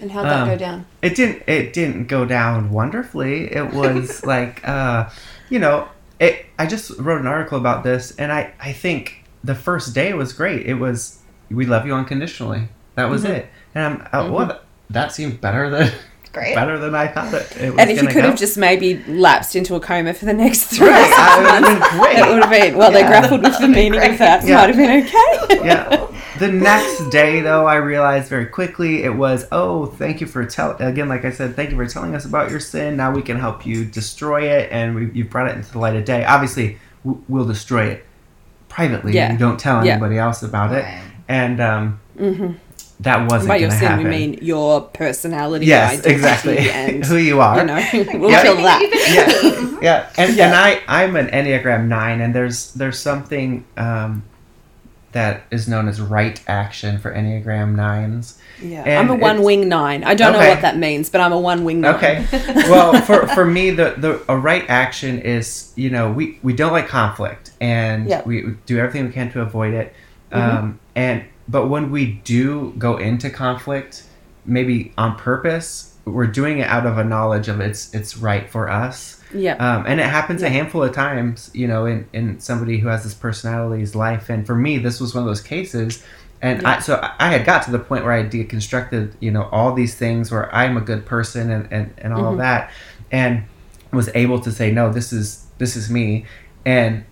And how'd that Um, go down? It didn't. It didn't go down wonderfully. It was [laughs] like, uh, you know, it. I just wrote an article about this, and I. I think the first day was great. It was, we love you unconditionally. That was Mm-hmm. it. And I'm. Uh, well, that, that seemed better than [laughs] Great. better than I thought it, it was And if you could go. have just maybe lapsed into a coma for the next three Right, would months, been great. that would have been, well, they grappled with the [laughs] meaning of that. Yeah. Might have been okay. [laughs] yeah. The next day, though, I realized very quickly it was, oh, thank you for tell again, like I said, thank you for telling us about your sin. Now we can help you destroy it, and we, you brought it into the light of day. Obviously, w- we'll destroy it privately. Yeah. You don't tell Yeah. anybody else about it, and um, Mhm. That wasn't By your going sin, happen. we mean your personality, yes, identity, exactly. and [laughs] Who you are. you know, [laughs] we'll Yeah. kill that. yeah, [laughs] yeah, and Yeah. and I I'm an Enneagram nine, and there's there's something um, that is known as right action for Enneagram nines. Yeah, And I'm a one wing nine. I don't know what that means, but I'm a one wing nine. Okay. well, for, for me, the, the a right action is you know we, we don't like conflict and Yeah. we do everything we can to avoid it. Mhm. Um, and but when we do go into conflict, maybe on purpose, we're doing it out of a knowledge of it's it's right for us. yeah, Um, and it happens a handful of times, you know, in, in somebody who has this personality's life. And for me, this was one of those cases. And Yeah. I, so I- had got to the point where I deconstructed, you know, all these things where I'm a good person and, and, and all Mhm. of that, and was able to say, no, this is this is me, and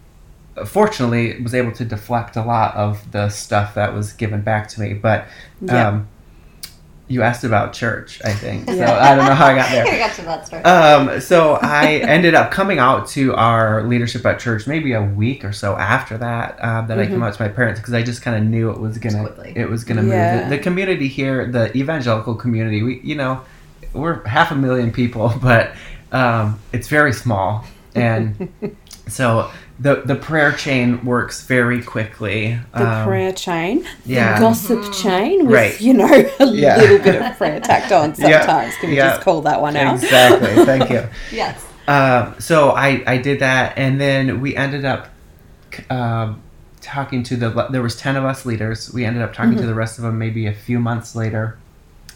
fortunately was able to deflect a lot of the stuff that was given back to me. But Yeah. um, you asked about church, I think. So I don't know how I got [laughs] there. I got to that story. Um, so [laughs] I ended up coming out to our leadership at church maybe a week or so after that. Um, that I Mm-hmm. came out to my parents because I just kind of knew it was gonna it was gonna Yeah. move. The, the community here, the evangelical community, we you know we're half a million people, [laughs] but um, it's very small, and so the the prayer chain works very quickly. the Um, prayer chain, yeah. the gossip chain, with Right. you know [laughs] a Yeah. little bit of prayer tacked on [laughs] Yeah. sometimes. Can we Yeah. just call that one out? Exactly. Thank you. [laughs] yes. Um, so I, I did that, and then we ended up um, talking to the. There was ten of us leaders. We ended up talking to the rest of them maybe a few months later,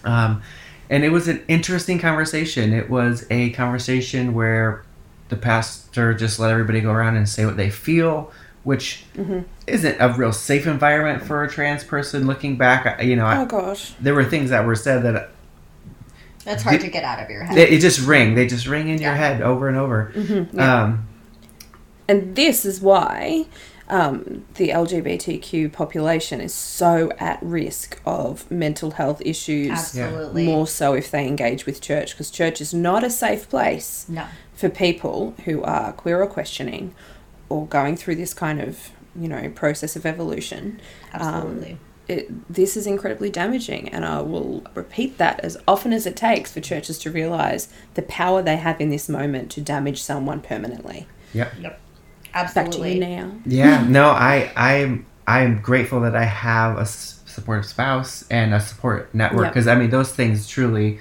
um, and it was an interesting conversation. It was a conversation where the pastor just let everybody go around and say what they feel. which Mm-hmm. isn't a real safe environment for a trans person. Looking back, you know, Oh gosh. there were things that were said that It's hard Did- to get out of your head. they, it just ring. They just ring in your head over and over. Mm-hmm. Um, And this is why um, the LGBTQ population is so at risk of mental health issues. Absolutely. More so if they engage with church, because church is not a safe place No. For people who are queer or questioning or going through this kind of, you know, process of evolution. Um, Absolutely. it, this is incredibly damaging, and I will repeat that as often as it takes for churches to realize the power they have in this moment to damage someone permanently. yep. Yep. Back to Absolutely. you now. Yeah. No, I I'm I'm grateful that I have a supportive spouse and a support network Yep. because I mean those things truly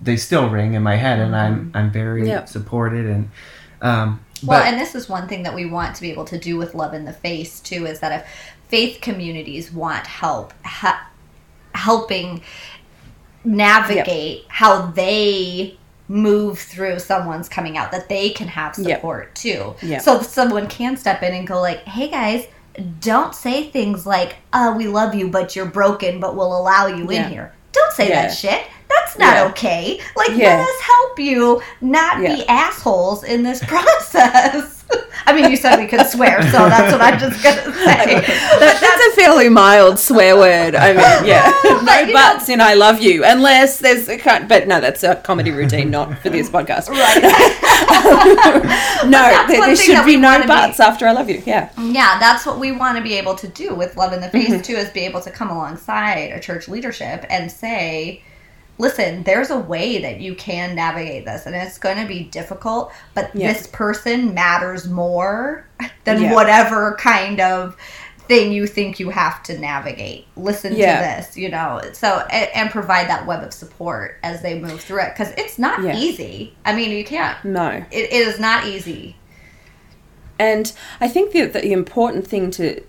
they still ring in my head and I'm I'm very Yep. supported and um Well, but and this is one thing that we want to be able to do with Love in the Face too is that if faith communities want help ha- helping navigate how they move through someone's coming out, that they can have Yep. support too. Yep. So someone can step in and go like, "Hey guys." Don't say things like, "Uh, we love you, but you're broken, but we'll allow you Yeah. in here." Don't say Yeah. that shit. That's not Yeah. okay. Like, Yeah. let us help you not Yeah. be assholes in this [laughs] process. [laughs] I mean, you said we could swear, so that's what I'm just gonna [laughs] say. That, that's a fairly mild swear word. I mean, yeah, But, no buts in "I love you," unless there's a kind. But no, that's a comedy routine, not for this podcast. Right. no, there, there should be no wanna be- buts after "I love you." Yeah, yeah, that's what we want to be able to do with Love in the Mm-hmm. Face too, is be able to come alongside a church leadership and say, listen, there's a way that you can navigate this, and it's going to be difficult, but Yeah. this person matters more than Yeah. whatever kind of thing you think you have to navigate. Listen Yeah. to this, you know. So and, and provide that web of support as they move through it because it's not easy. I mean, you can't. no. It, it is not easy. And I think that the important thing to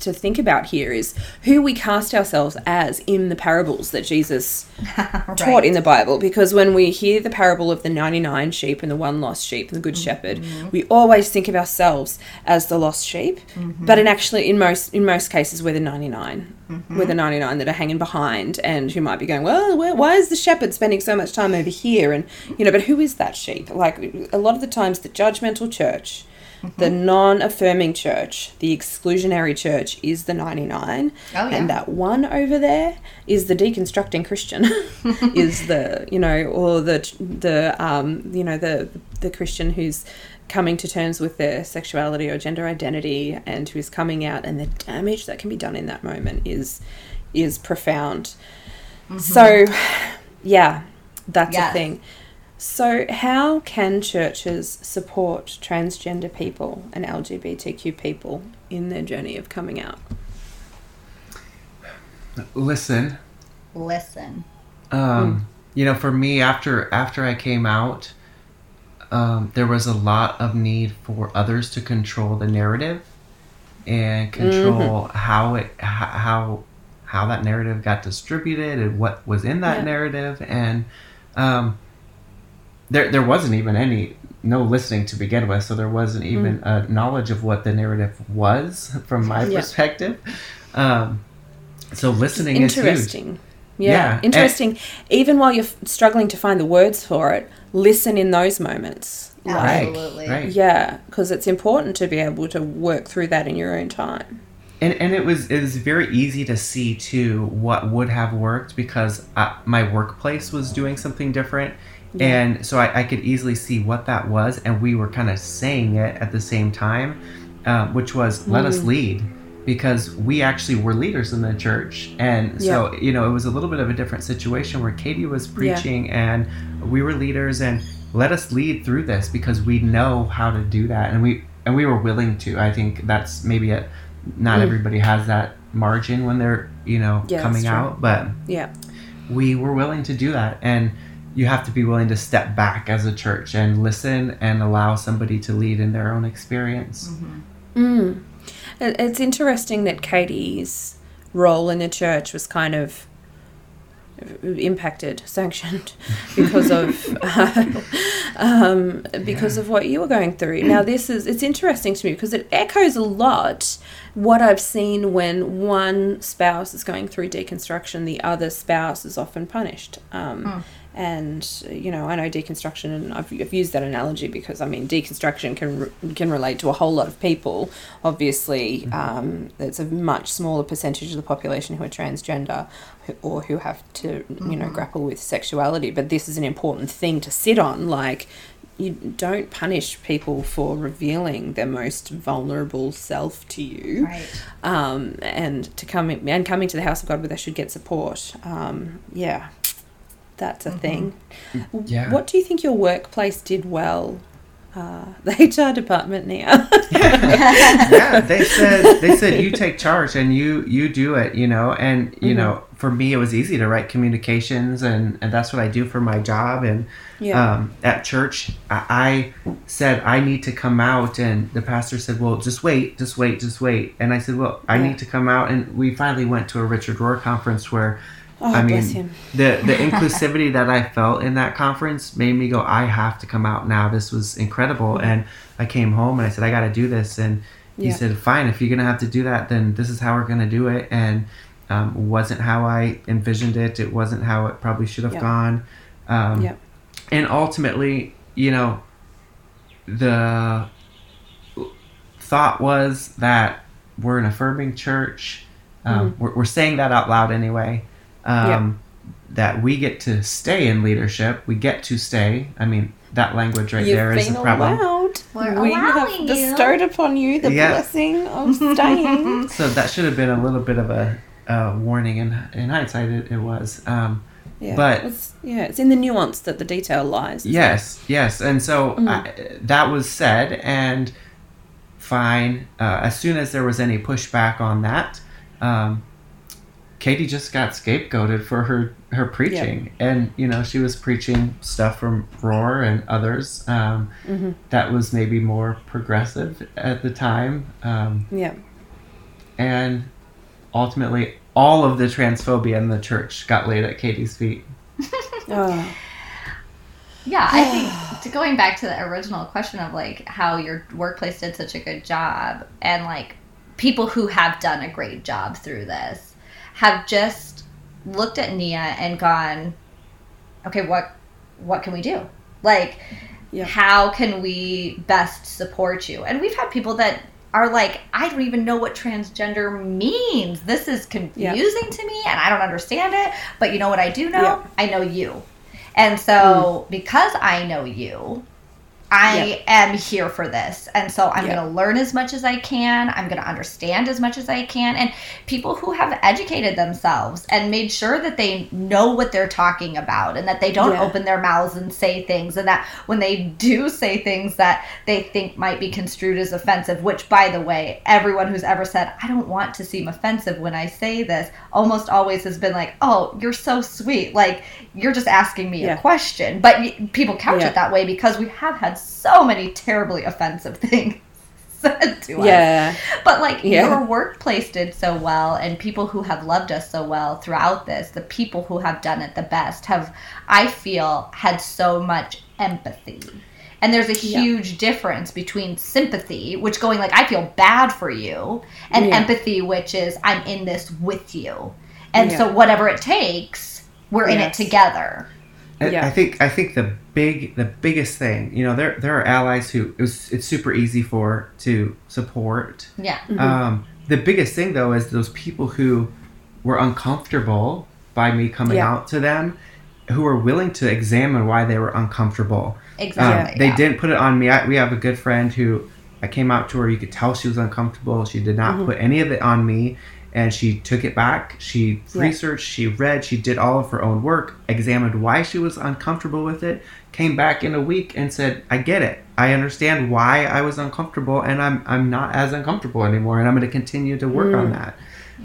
to think about here is who we cast ourselves as in the parables that Jesus [laughs] taught in the Bible. Because when we hear the parable of the 99 sheep and the one lost sheep and the good shepherd, mm-hmm. we always think of ourselves as the lost sheep. Mm-hmm. But in actually, in most in most cases, we're the 99. Mm-hmm. We're the 99 that are hanging behind and who might be going, well, where, why is the shepherd spending so much time over here? And, you know, but who is that sheep? Like, a lot of the times, the judgmental church, the non affirming church, the exclusionary church is the 99. Oh, yeah. And that one over there is the deconstructing Christian, [laughs] is the, you know, or the, the, um, you know, the, the Christian who's coming to terms with their sexuality or gender identity and who's coming out and the damage that can be done in that moment is, is profound. So, yeah, that's a thing. So, how can churches support transgender people and LGBTQ people in their journey of coming out? listen, Listen. um, you know, for me after after I came out, um, there was a lot of need for others to control the narrative and control how it how how that narrative got distributed and what was in that Yeah. narrative and um, there there wasn't even any no listening to begin with so there wasn't even a knowledge of what the narrative was from my Yeah. perspective um, so listening is Interesting. Yeah, Yeah, and- interesting. Even while you're struggling to find the words for it, listen in those moments. Right, Absolutely. right. Yeah, because it's important to be able to work through that in your own time. and and it was it was very easy to see too what would have worked because uh, my workplace was doing something different and so I, I could easily see what that was and we were kind of saying it at the same time um, which was let us lead because we actually were leaders in the church. And so you know it was a little bit of a different situation where katie was preaching and we were leaders and let us lead through this because we know how to do that. And we and we were willing to. I think that's maybe it. not everybody has that margin when they're you know Mm. Yeah, coming out but Yeah. we were willing to do that. And you have to be willing to step back as a church and listen and allow somebody to lead in their own experience Mm. It- It's interesting that Katie's role in the church was kind of impacted, [laughs] sanctioned because of [laughs] um, because of what you were going through. Now, this is it's interesting to me because it echoes a lot what I've seen when one spouse is going through deconstruction, the other spouse is often punished. Um, Hmm. And you know, I know deconstruction, and I've, I've used that analogy because I mean, deconstruction can can relate to a whole lot of people. Obviously, um, it's a much smaller percentage of the population who are transgender or who have to you know grapple with sexuality. But this is an important thing to sit on, like you don't punish people for revealing their most vulnerable self to you Right. um, and to come in, and coming to the house of God where they should get support um, yeah that's a thing Yeah. what do you think your workplace did well uh, [laughs] the HR department now [laughs] yeah, [laughs] they said they said you take charge and you you do it, you know. And you know, for me, it was easy to write communications, and and that's what I do for my job. And Yeah. um, at church, I, I said I need to come out, and the pastor said, "Well, just wait, just wait, just wait." And I said, "Well, I Yeah. need to come out." And we finally went to a Richard Rohr conference where. Oh, I mean, the the [laughs] inclusivity that I felt in that conference made me go, I have to come out now. This was incredible, and I came home and I said, I got to do this. And he Yeah. said, Fine, if you're gonna have to do that, then this is how we're gonna do it. And um, wasn't how I envisioned it. It wasn't how it probably should have Yeah. gone. Um, Yeah. And ultimately, you know, the thought was that we're an affirming church. Um, we're, we're saying that out loud anyway. Um, That we get to stay in leadership. We get to stay. I mean, that language right You've there is been the problem. allowed. We're we have allowing you. bestowed upon you the Yeah. blessing of [laughs] staying. So that should have been a little bit of a, uh warning. In in hindsight, it, it was. Um, Yeah. But- it's, yeah, it's in the nuance that the detail lies. isn't it? Yes, yes, and so Mm. I, that was said, and fine. Uh, as soon as there was any pushback on that, um, Katie just got scapegoated for her her preaching, and you know she was preaching stuff from Rohr and others um, Mm-hmm. that was maybe more progressive at the time, um, Yeah. and ultimately all of the transphobia in the church got laid at Katie's feet. [laughs] Oh, Yeah, I think to going back to the original question of like how your workplace did such a good job and like people who have done a great job through this have just looked at Nia and gone, okay, what what can we do? Like Yeah. how can we best support you? And we've had people that are like, I don't even know what transgender means. This is confusing to me and I don't understand it. But you know what I do know? Yeah. I know you. And so, mm. because I know you, I am here for this. And so, I'm Yeah. going to learn as much as I can. I'm going to understand as much as I can. And people who have educated themselves and made sure that they know what they're talking about and that they don't Yeah. open their mouths and say things. And that when they do say things that they think might be construed as offensive, which, by the way, everyone who's ever said, I don't want to seem offensive when I say this, almost always has been like, oh, you're so sweet. Like, you're just asking me Yeah. a question. But people couch Yeah. it that way because we have had so many terribly offensive [laughs] things said to us. yeah. But like Yeah. your workplace did so well, and people who have loved us so well throughout this, the people who have done it the best have, I feel, had so much empathy. And there's a Yeah. huge difference between sympathy, which going like, I feel bad for you, and Yeah. empathy, which is, I'm in this with you. And Yeah. so whatever it takes, we're in it together. I, Yeah. I think I think the big the biggest thing, you know, there there are allies who it was, it's super easy for to support. Yeah. Um, the biggest thing though is those people who were uncomfortable by me coming Yeah. out to them, who were willing to examine why they were uncomfortable. Um, Exactly. they yeah. didn't put it on me. I, we have a good friend who I came out to her. You could tell she was uncomfortable. She did not put any of it on me, and she took it back. She Yeah. researched, she read, she did all of her own work, examined why she was uncomfortable with it, came back in a week and said, "I get it. I understand why I was uncomfortable, and I'm I'm not as uncomfortable anymore, and I'm going to continue to work on that."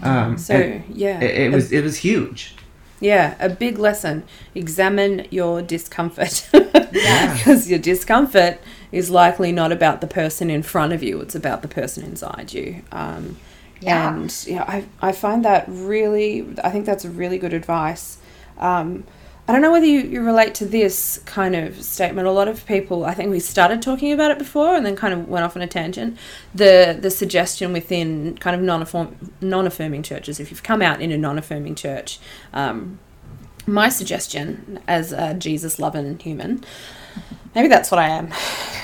Um, So and yeah, it, it a- was it was huge. Yeah, a big lesson. Examine your discomfort. [laughs] Yeah. Because your discomfort is likely not about the person in front of you, it's about the person inside you. Um, Yeah. And yeah, I, I find that really, I think that's really good advice. Um, I don't know whether you, you relate to this kind of statement. A lot of people, I think we started talking about it before and then kind of went off on a tangent. The the suggestion within kind of non non affirming churches, if you've come out in a non affirming church, um, my suggestion as a Jesus loving human, maybe that's what I am.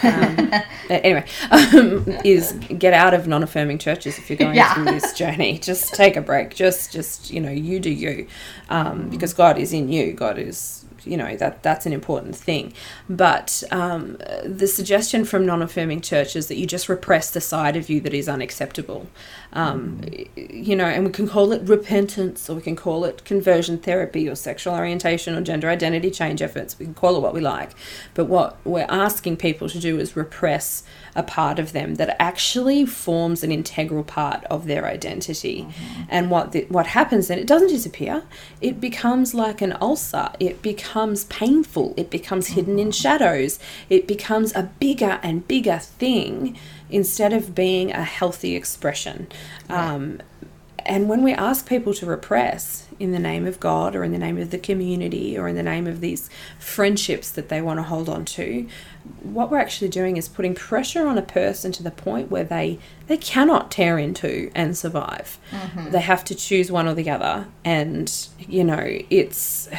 Um, [laughs] anyway, um, is get out of non-affirming churches if you're going Yeah. through this journey. [laughs] Just take a break. Just, just you know, you do you, um, because God is in you. God is, you know, that that's an important thing. But um, the suggestion from non-affirming churches that you just repress the side of you that is unacceptable, um, you know, and we can call it repentance, or we can call it conversion therapy, or sexual orientation, or gender identity change efforts. We can call it what we like. But what we're asking people to do is repress a part of them that actually forms an integral part of their identity. And what the, what happens then? It doesn't disappear. It becomes like an ulcer. It becomes painful. It becomes hidden in shadows. It becomes a bigger and bigger thing instead of being a healthy expression. Um, and when we ask people to repress in the name of God or in the name of the community or in the name of these friendships that they want to hold on to, what we're actually doing is putting pressure on a person to the point where they they cannot tear into and survive. They have to choose one or the other, and you know it's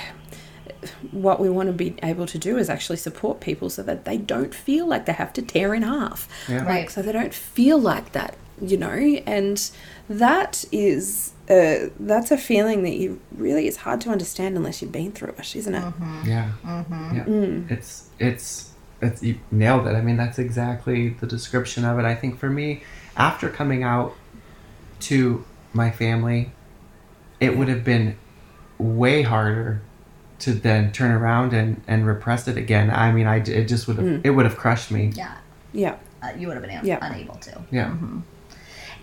what we want to be able to do is actually support people so that they don't feel like they have to tear in half. Yeah. Like, Right. so they don't feel like that, you know, and that is uh, that's a feeling that you really it's hard to understand unless you've been through it, isn't it? Yeah. Yeah. It's it's it's you nailed it. I mean, that's exactly the description of it. I think for me, after coming out to my family, it would have been way harder to then turn around and, and repress it again. I mean, I it just would have it would have crushed me. Yeah. Yeah. Uh, you would have been un- Yeah. unable to. Yeah.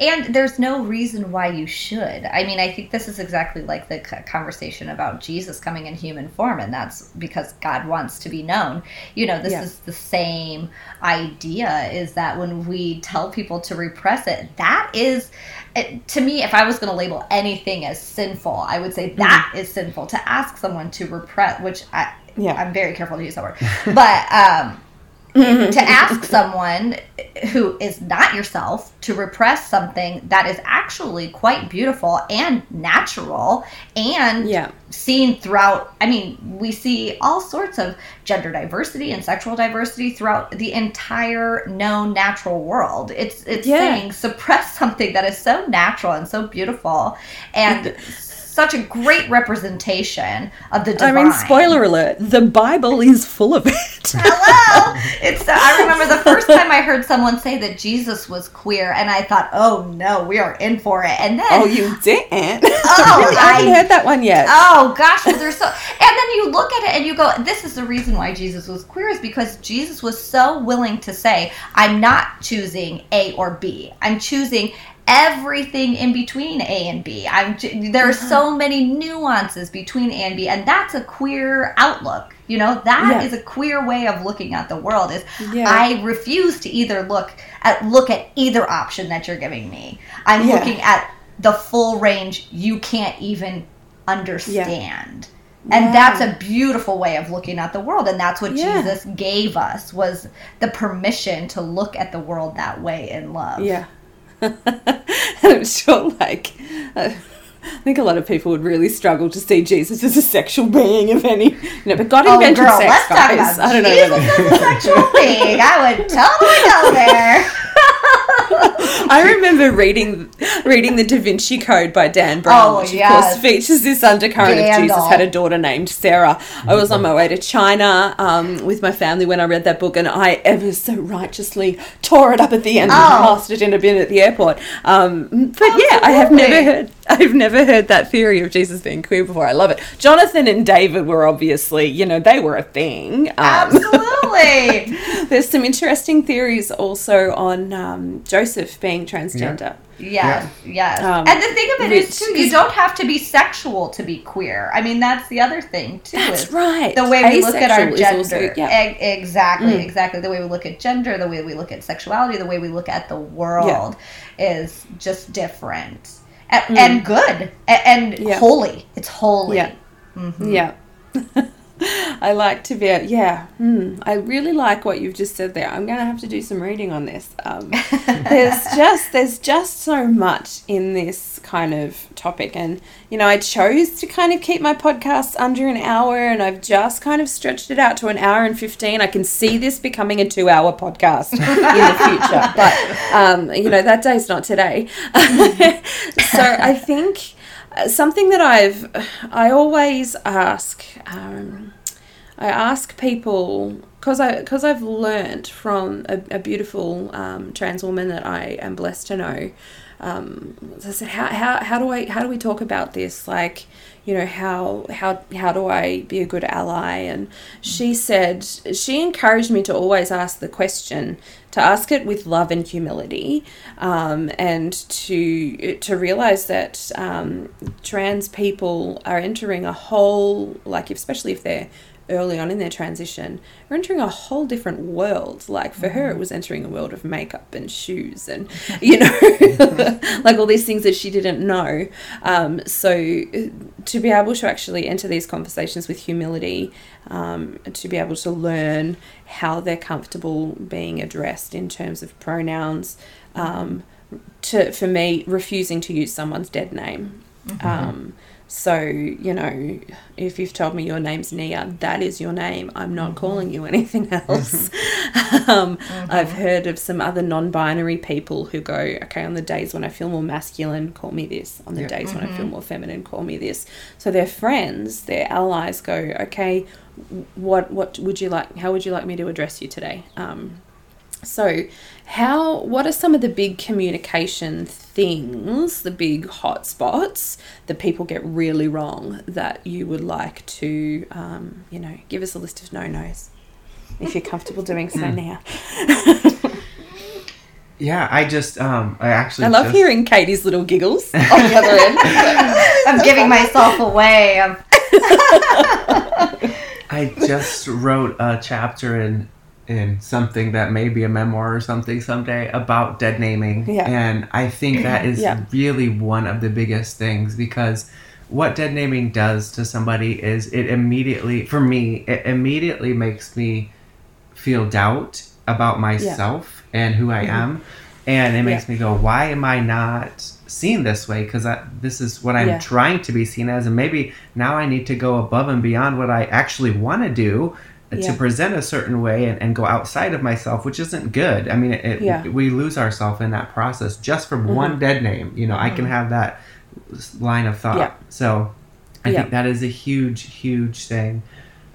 And there's no reason why you should. I mean, I think this is exactly like the conversation about Jesus coming in human form, and that's because God wants to be known. You know, this Yeah. is the same idea is that when we tell people to repress it, that is, it, to me, if I was going to label anything as sinful, I would say that is sinful to ask someone to repress, which I, Yeah. I'm very careful to use that word. [laughs] But, um, Mm-hmm. to ask someone who is not yourself to repress something that is actually quite beautiful and natural and Yeah. seen throughout i mean we see all sorts of gender diversity and sexual diversity throughout the entire known natural world it's it's Yeah. saying suppress [laughs] something that is so natural and so beautiful and such a great representation of the divine. I mean, spoiler alert: the Bible is full of it. [laughs] Hello. It's. Uh, I [laughs] remember the first time I heard someone say that Jesus was queer, and I thought, "Oh no, we are in for it." And then, oh, you didn't? [laughs] Oh, really? I haven't heard that one yet. oh gosh, well, there's so. And then you look at it and you go, "This is the reason why Jesus was queer is because Jesus was so willing to say, I'm not choosing A or B. I'm choosing." Everything in between A and B. I'm. There are so uh-huh. many nuances between A and B, and that's a queer outlook. You know, that is Yeah. a queer way of looking at the world. Is Yeah. I refuse to either look at look at either option that you're giving me. I'm Yeah. looking at the full range you can't even understand. And Wow. that's a beautiful way of looking at the world and that's what Yeah. Jesus gave us was the permission to look at the world that way in love. Yeah. And [laughs] I'm sure, like, uh, I think a lot of people would really struggle to see Jesus as a sexual being, if any. You know, but God Oh, invented girl, sex, guys. I don't know. Jesus whether- as a sexual being. I would totally go there. [laughs] I remember reading reading the Da Vinci Code by Dan Brown, Oh, which of yes. course features this undercurrent of Jesus had a daughter named Sarah. I was on my way to China um, with my family when I read that book, and I ever so righteously tore it up at the end and Oh. tossed it in a bin at the airport. Um, but yeah, I have never heard I've never heard that theory of Jesus being queer before. I love it. Jonathan and David were obviously, you know, they were a thing. Um, Absolutely. [laughs] there's some interesting theories also on um, Joseph being transgender. Yes, yes. Um, and the thing of it is too, you don't have to be sexual to be queer. I mean, that's the other thing too. That's is right. The way we look at our gender. also- yeah. E- exactly, Mm. exactly. The way we look at gender, the way we look at sexuality, the way we look at the world is just different. And, and good. A- And, Mm. Yeah. holy. It's holy. Yeah. Yeah. [laughs] [laughs] I like to be, a, yeah. Hmm, I really like what you've just said there. I'm going to have to do some reading on this. Um, [laughs] there's just there's just so much in this kind of topic, and you know, I chose to kind of keep my podcast under an hour, and I've just kind of stretched it out to an hour and fifteen. I can see this becoming a two-hour podcast in the [laughs] future, but um, you know, that day's not today. so I think something that I've I always ask um, I ask people because I because I've learnt from a, a beautiful um, trans woman that I am blessed to know. Um, I said, how, how, how do I how do we talk about this? Like, you know, how how how do I be a good ally? And she said she encouraged me to always ask the question, to ask it with love and humility, um, and to to realize that um, trans people are entering a whole like especially if they're early on in their transition are entering a whole different world. Like for her, it was entering a world of makeup and shoes and, [laughs] you know, [laughs] like all these things that she didn't know. Um, so to be able to actually enter these conversations with humility, um, to be able to learn how they're comfortable being addressed in terms of pronouns, um, to for me, refusing to use someone's dead name. Mm-hmm. So, you know, if you've told me your name's Nia, that is your name. I'm not mm-hmm. calling you anything [laughs] else. um, mm-hmm. I've heard of some other non binary people who go, okay, on the days when I feel more masculine, call me this. On the days mm-hmm. when I feel mm-hmm. more feminine, call me this. So their friends, their allies go, okay, what, what would you like, how would you like me to address you today? Um, so, how? What are some of the big communication things, the big hot spots that people get really wrong that you would like to, um, you know, give us a list of no nos if you're comfortable doing so hmm. now. yeah, I just, um, I actually. I love just... hearing Katie's little giggles on the other end. [laughs] I'm giving myself away. I just wrote a chapter in in something that may be a memoir or something someday about dead naming. Yeah. And I think that [clears throat] is yeah. really one of the biggest things because what dead naming does to somebody is it immediately, for me, it immediately makes me feel doubt about myself yeah. and who I mm-hmm. am. And it makes me go, why am I not seen this way? Because this is what I'm trying to be seen as. And maybe now I need to go above and beyond what I actually want to do yeah. to present a certain way and, and, go outside of myself, which isn't good. I mean, it, yeah. we lose ourselves in that process just from mm-hmm. one dead name. You know, mm-hmm. I can mm-hmm. have that line of thought. Yeah. So I think that is a huge, huge thing.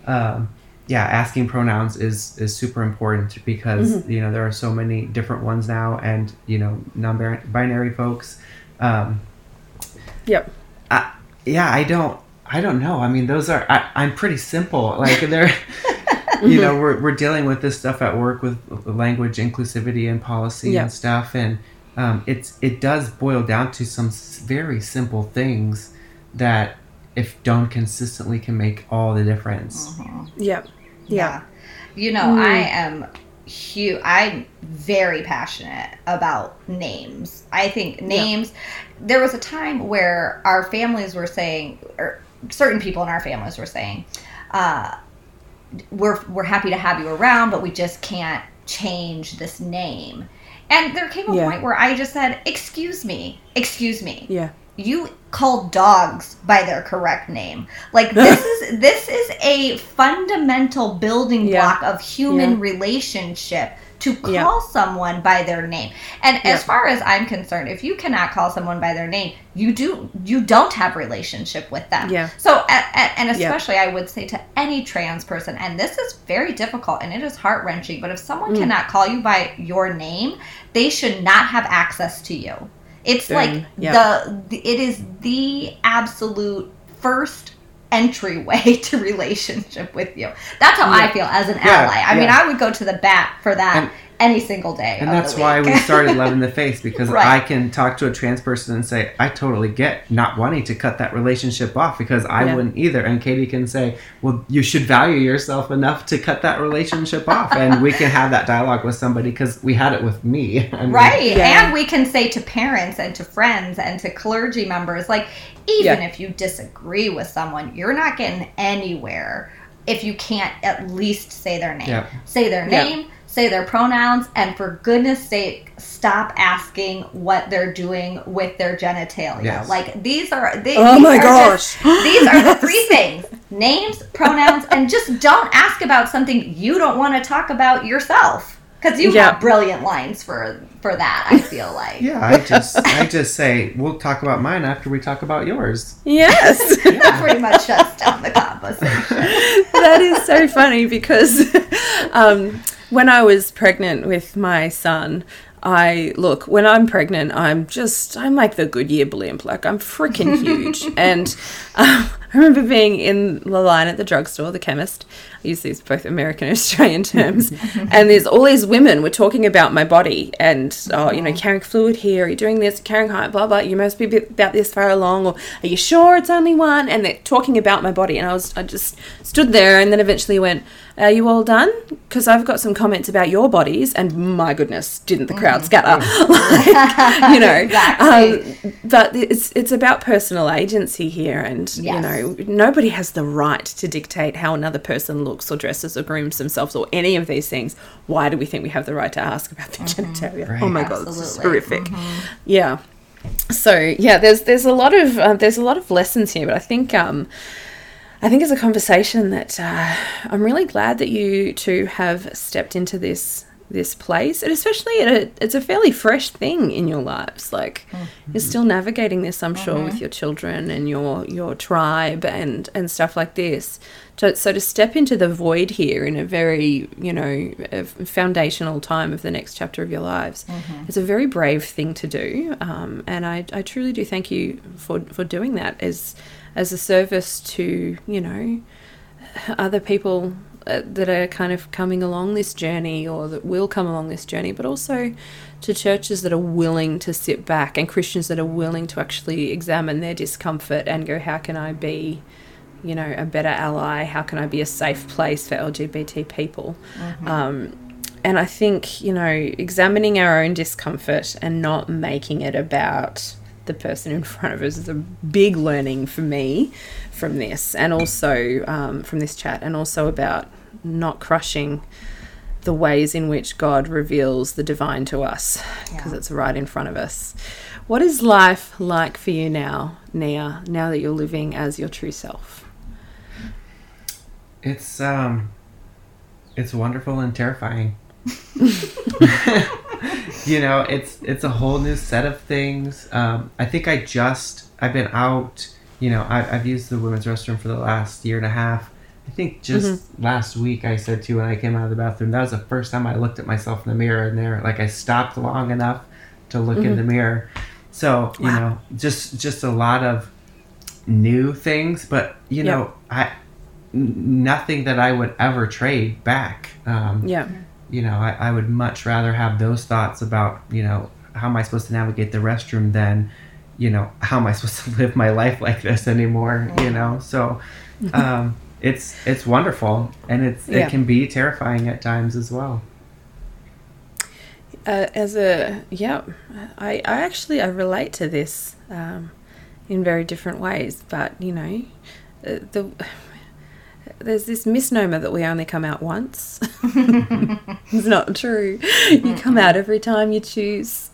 Um, yeah, asking pronouns is is super important because mm-hmm. you know there are so many different ones now, and you know non-binary folks. Um, yep. I, yeah, I don't. I don't know. I mean, those are. I, I'm pretty simple. Like they're. mm-hmm. [laughs] you know we're, we're dealing with this stuff at work with language inclusivity and policy yeah. and stuff and um, it's it does boil down to some very simple things that if done consistently can make all the difference mm-hmm. yep yeah. yeah you know mm. i am huge i'm very passionate about names i think names there was a time where our families were saying or certain people in our families were saying uh, we're we're happy to have you around, but we just can't change this name. And there came a yeah. point where I just said, "Excuse me, excuse me." Yeah. You call dogs by their correct name. Like this [laughs] is this is a fundamental building block yeah. of human yeah. relationship to call yeah. someone by their name. And as far as I'm concerned, if you cannot call someone by their name, you do you don't have relationship with them. Yeah. So and especially. I would say to any trans person, and this is very difficult and it is heart wrenching. But if someone mm. cannot call you by your name, they should not have access to you. It's like the, the it is the absolute first entryway [laughs] to relationship with you. That's how yeah. I feel as an yeah, ally. I yeah. mean, I would go to the bat for that any single day. And of that's the why we started Loving the [laughs] Face because Right. I can talk to a trans person and say, I totally get not wanting to cut that relationship off because I Yeah. wouldn't either. And Katie can say, Well, you should value yourself enough to cut that relationship off. And we can have that dialogue with somebody because we had it with me. [laughs] I mean, Right. Yeah. And we can say to parents and to friends and to clergy members, like, even Yeah. if you disagree with someone, you're not getting anywhere if you can't at least say their name. Yeah. Say their Yeah. name, say their pronouns, and for goodness sake, stop asking what they're doing with their genitalia. Yes. Like, these are. They, Oh these my are gosh. just- [gasps] these are the three things names, pronouns, and just don't ask about something you don't want to talk about yourself. Because you Yeah. have brilliant lines for for that. I feel like. Yeah, I just I just say we'll talk about mine after we talk about yours. Yes. [laughs] That pretty much shuts down the conversation. [laughs] that is so funny because [laughs] um, when I was pregnant with my son, I look when I'm pregnant, I'm just I'm like the Goodyear blimp, like I'm freaking [laughs] huge. and um, I remember being in the line at the drugstore, the chemist. Use these both American and Australian terms, and there's all these women were talking about my body and oh, you know, carrying fluid here, are you're doing this, carrying height, blah blah. You must be about this far along, or are you sure it's only one? And they're talking about my body, and I was I just stood there, and then eventually went, "Are you all done? Because I've got some comments about your bodies." And my goodness, didn't the crowd scatter? [laughs] like, you know, Exactly. um, but it's it's about personal agency here, and you know, nobody has the right to dictate how another person looks or dresses or grooms themselves or any of these things. Why do we think we have the right to ask about their genitalia? Right. Oh my god, this is Absolutely. horrific. Yeah. So yeah, there's there's a lot of uh, there's a lot of lessons here, but I think um, I think it's a conversation that uh, I'm really glad that you two have stepped into this this place, and especially a, it's a fairly fresh thing in your lives. Like mm-hmm. you're still navigating this, I'm sure, with mm-hmm. your children and your your tribe and and stuff like this. So, so to step into the void here in a very you know foundational time of the next chapter of your lives, mm-hmm. it's a very brave thing to do, um, and I, I truly do thank you for for doing that as as a service to you know other people uh, that are kind of coming along this journey or that will come along this journey, but also to churches that are willing to sit back and Christians that are willing to actually examine their discomfort and go, how can I be, you know, a better ally? How can I be a safe place for LGBT people? Um, and I think, you know, examining our own discomfort and not making it about the person in [laughs] front of us is a big learning for me from this and also um, from this chat and also about not crushing the ways in which God reveals the divine to us because Yeah. it's right in front of us. What is life like for you now, Nia, now that you're living as your true self? It's um it's wonderful and terrifying. [laughs] [laughs] you know, it's it's a whole new set of things. Um, I think I just I've been out. You know, I, I've used the women's restroom for the last year and a half. I think just last week I said to you when I came out of the bathroom that was the first time I looked at myself in the mirror and there like I stopped long enough to look in the mirror. So you Wow. know, just just a lot of new things, but you Yep. know, I nothing that I would ever trade back. Um, Yeah. You know, I, I would much rather have those thoughts about, you know, how am I supposed to navigate the restroom than, you know, how am I supposed to [laughs] live my life like this anymore? You know, so um, it's it's wonderful and it's Yeah. it can be terrifying at times as well. uh, as a yeah I, I actually i relate to this um, in very different ways but you know uh, the there's this misnomer that we only come out once [laughs] it's not true you come out every time you choose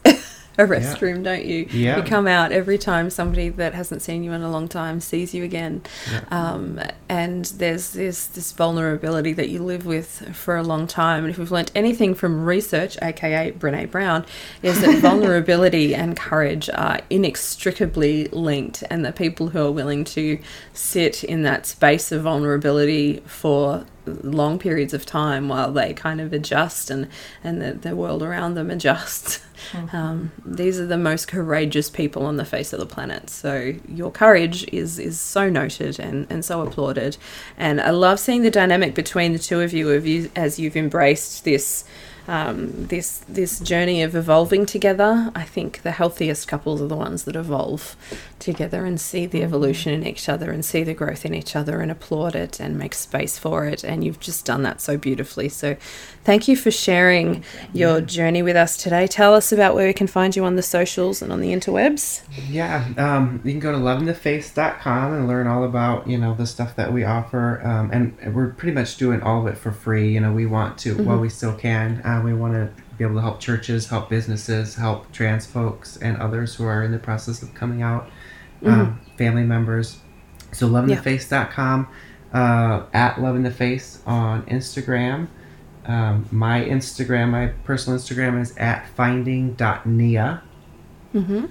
a restroom don't you? Yeah. you come out every time somebody that hasn't seen you in a long time sees you again. Um, and there's this this vulnerability that you live with for a long time. And if we've learnt anything from research, aka Brene Brown, is that [laughs] vulnerability and courage are inextricably linked, and that people who are willing to sit in that space of vulnerability for long periods of time while they kind of adjust and and the, the world around them adjusts [laughs] um, these are the most courageous people on the face of the planet. So your courage is is so noted and and so applauded. And i love seeing the dynamic between the two of you of you as you've embraced this um, this this journey of evolving together. I think the healthiest couples are the ones that evolve together and see the evolution in each other and see the growth in each other and applaud it and make space for it. And you've just done that so beautifully. So, thank you for sharing your journey with us today. Tell us about where we can find you on the socials and on the interwebs. Yeah, um, you can go to lovingtheface.com and learn all about you know the stuff that we offer, um, and we're pretty much doing all of it for free. You know, we want to while we still can. Uh, we want to be able to help churches, help businesses, help trans folks, and others who are in the process of coming out, um, family members. So lovingtheface.com, uh, at lovingtheface on Instagram. Um, my Instagram, my personal Instagram is at finding.nia. Mm-hmm.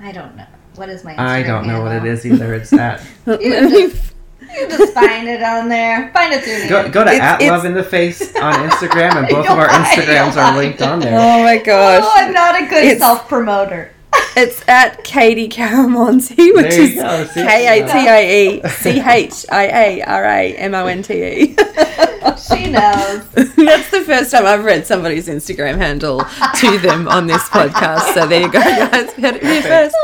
I don't know. What is my Instagram I don't know what it is either. It's at [laughs] You just, you just find it on there. Find it through go, go to It's- at it's- love in the face on Instagram, and [laughs] both of our Instagrams are linked on there. Oh my gosh. Oh, I'm not a good self promoter. [laughs] It's at Katie Chiaramonte, which is go. K A T I E C H I A R A M O N T E. [laughs] She knows. That's the first time I've read somebody's Instagram handle to them on this podcast. So there you go, guys. You heard it here first.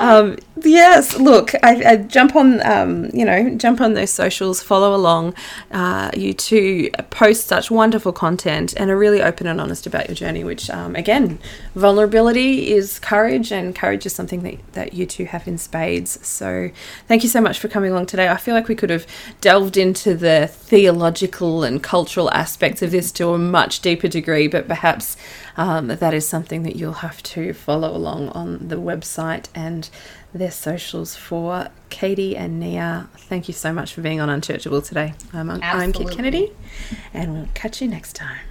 um, yes, look, I, I jump on, um, you know, jump on those socials, follow along. Uh, you two post such wonderful content and are really open and honest about your journey. Which, um, again, vulnerability is courage, and courage is something that that you two have in spades. So, thank you so much for coming along today. I feel like we could have delved into the theological and cultural aspects of this to a much deeper degree, but perhaps um, that is something that you'll have to follow along on the website and their socials for Katie and Nia. Thank you so much for being on Unchurchable today. I'm, I'm Kit Kennedy, and we'll catch you next time.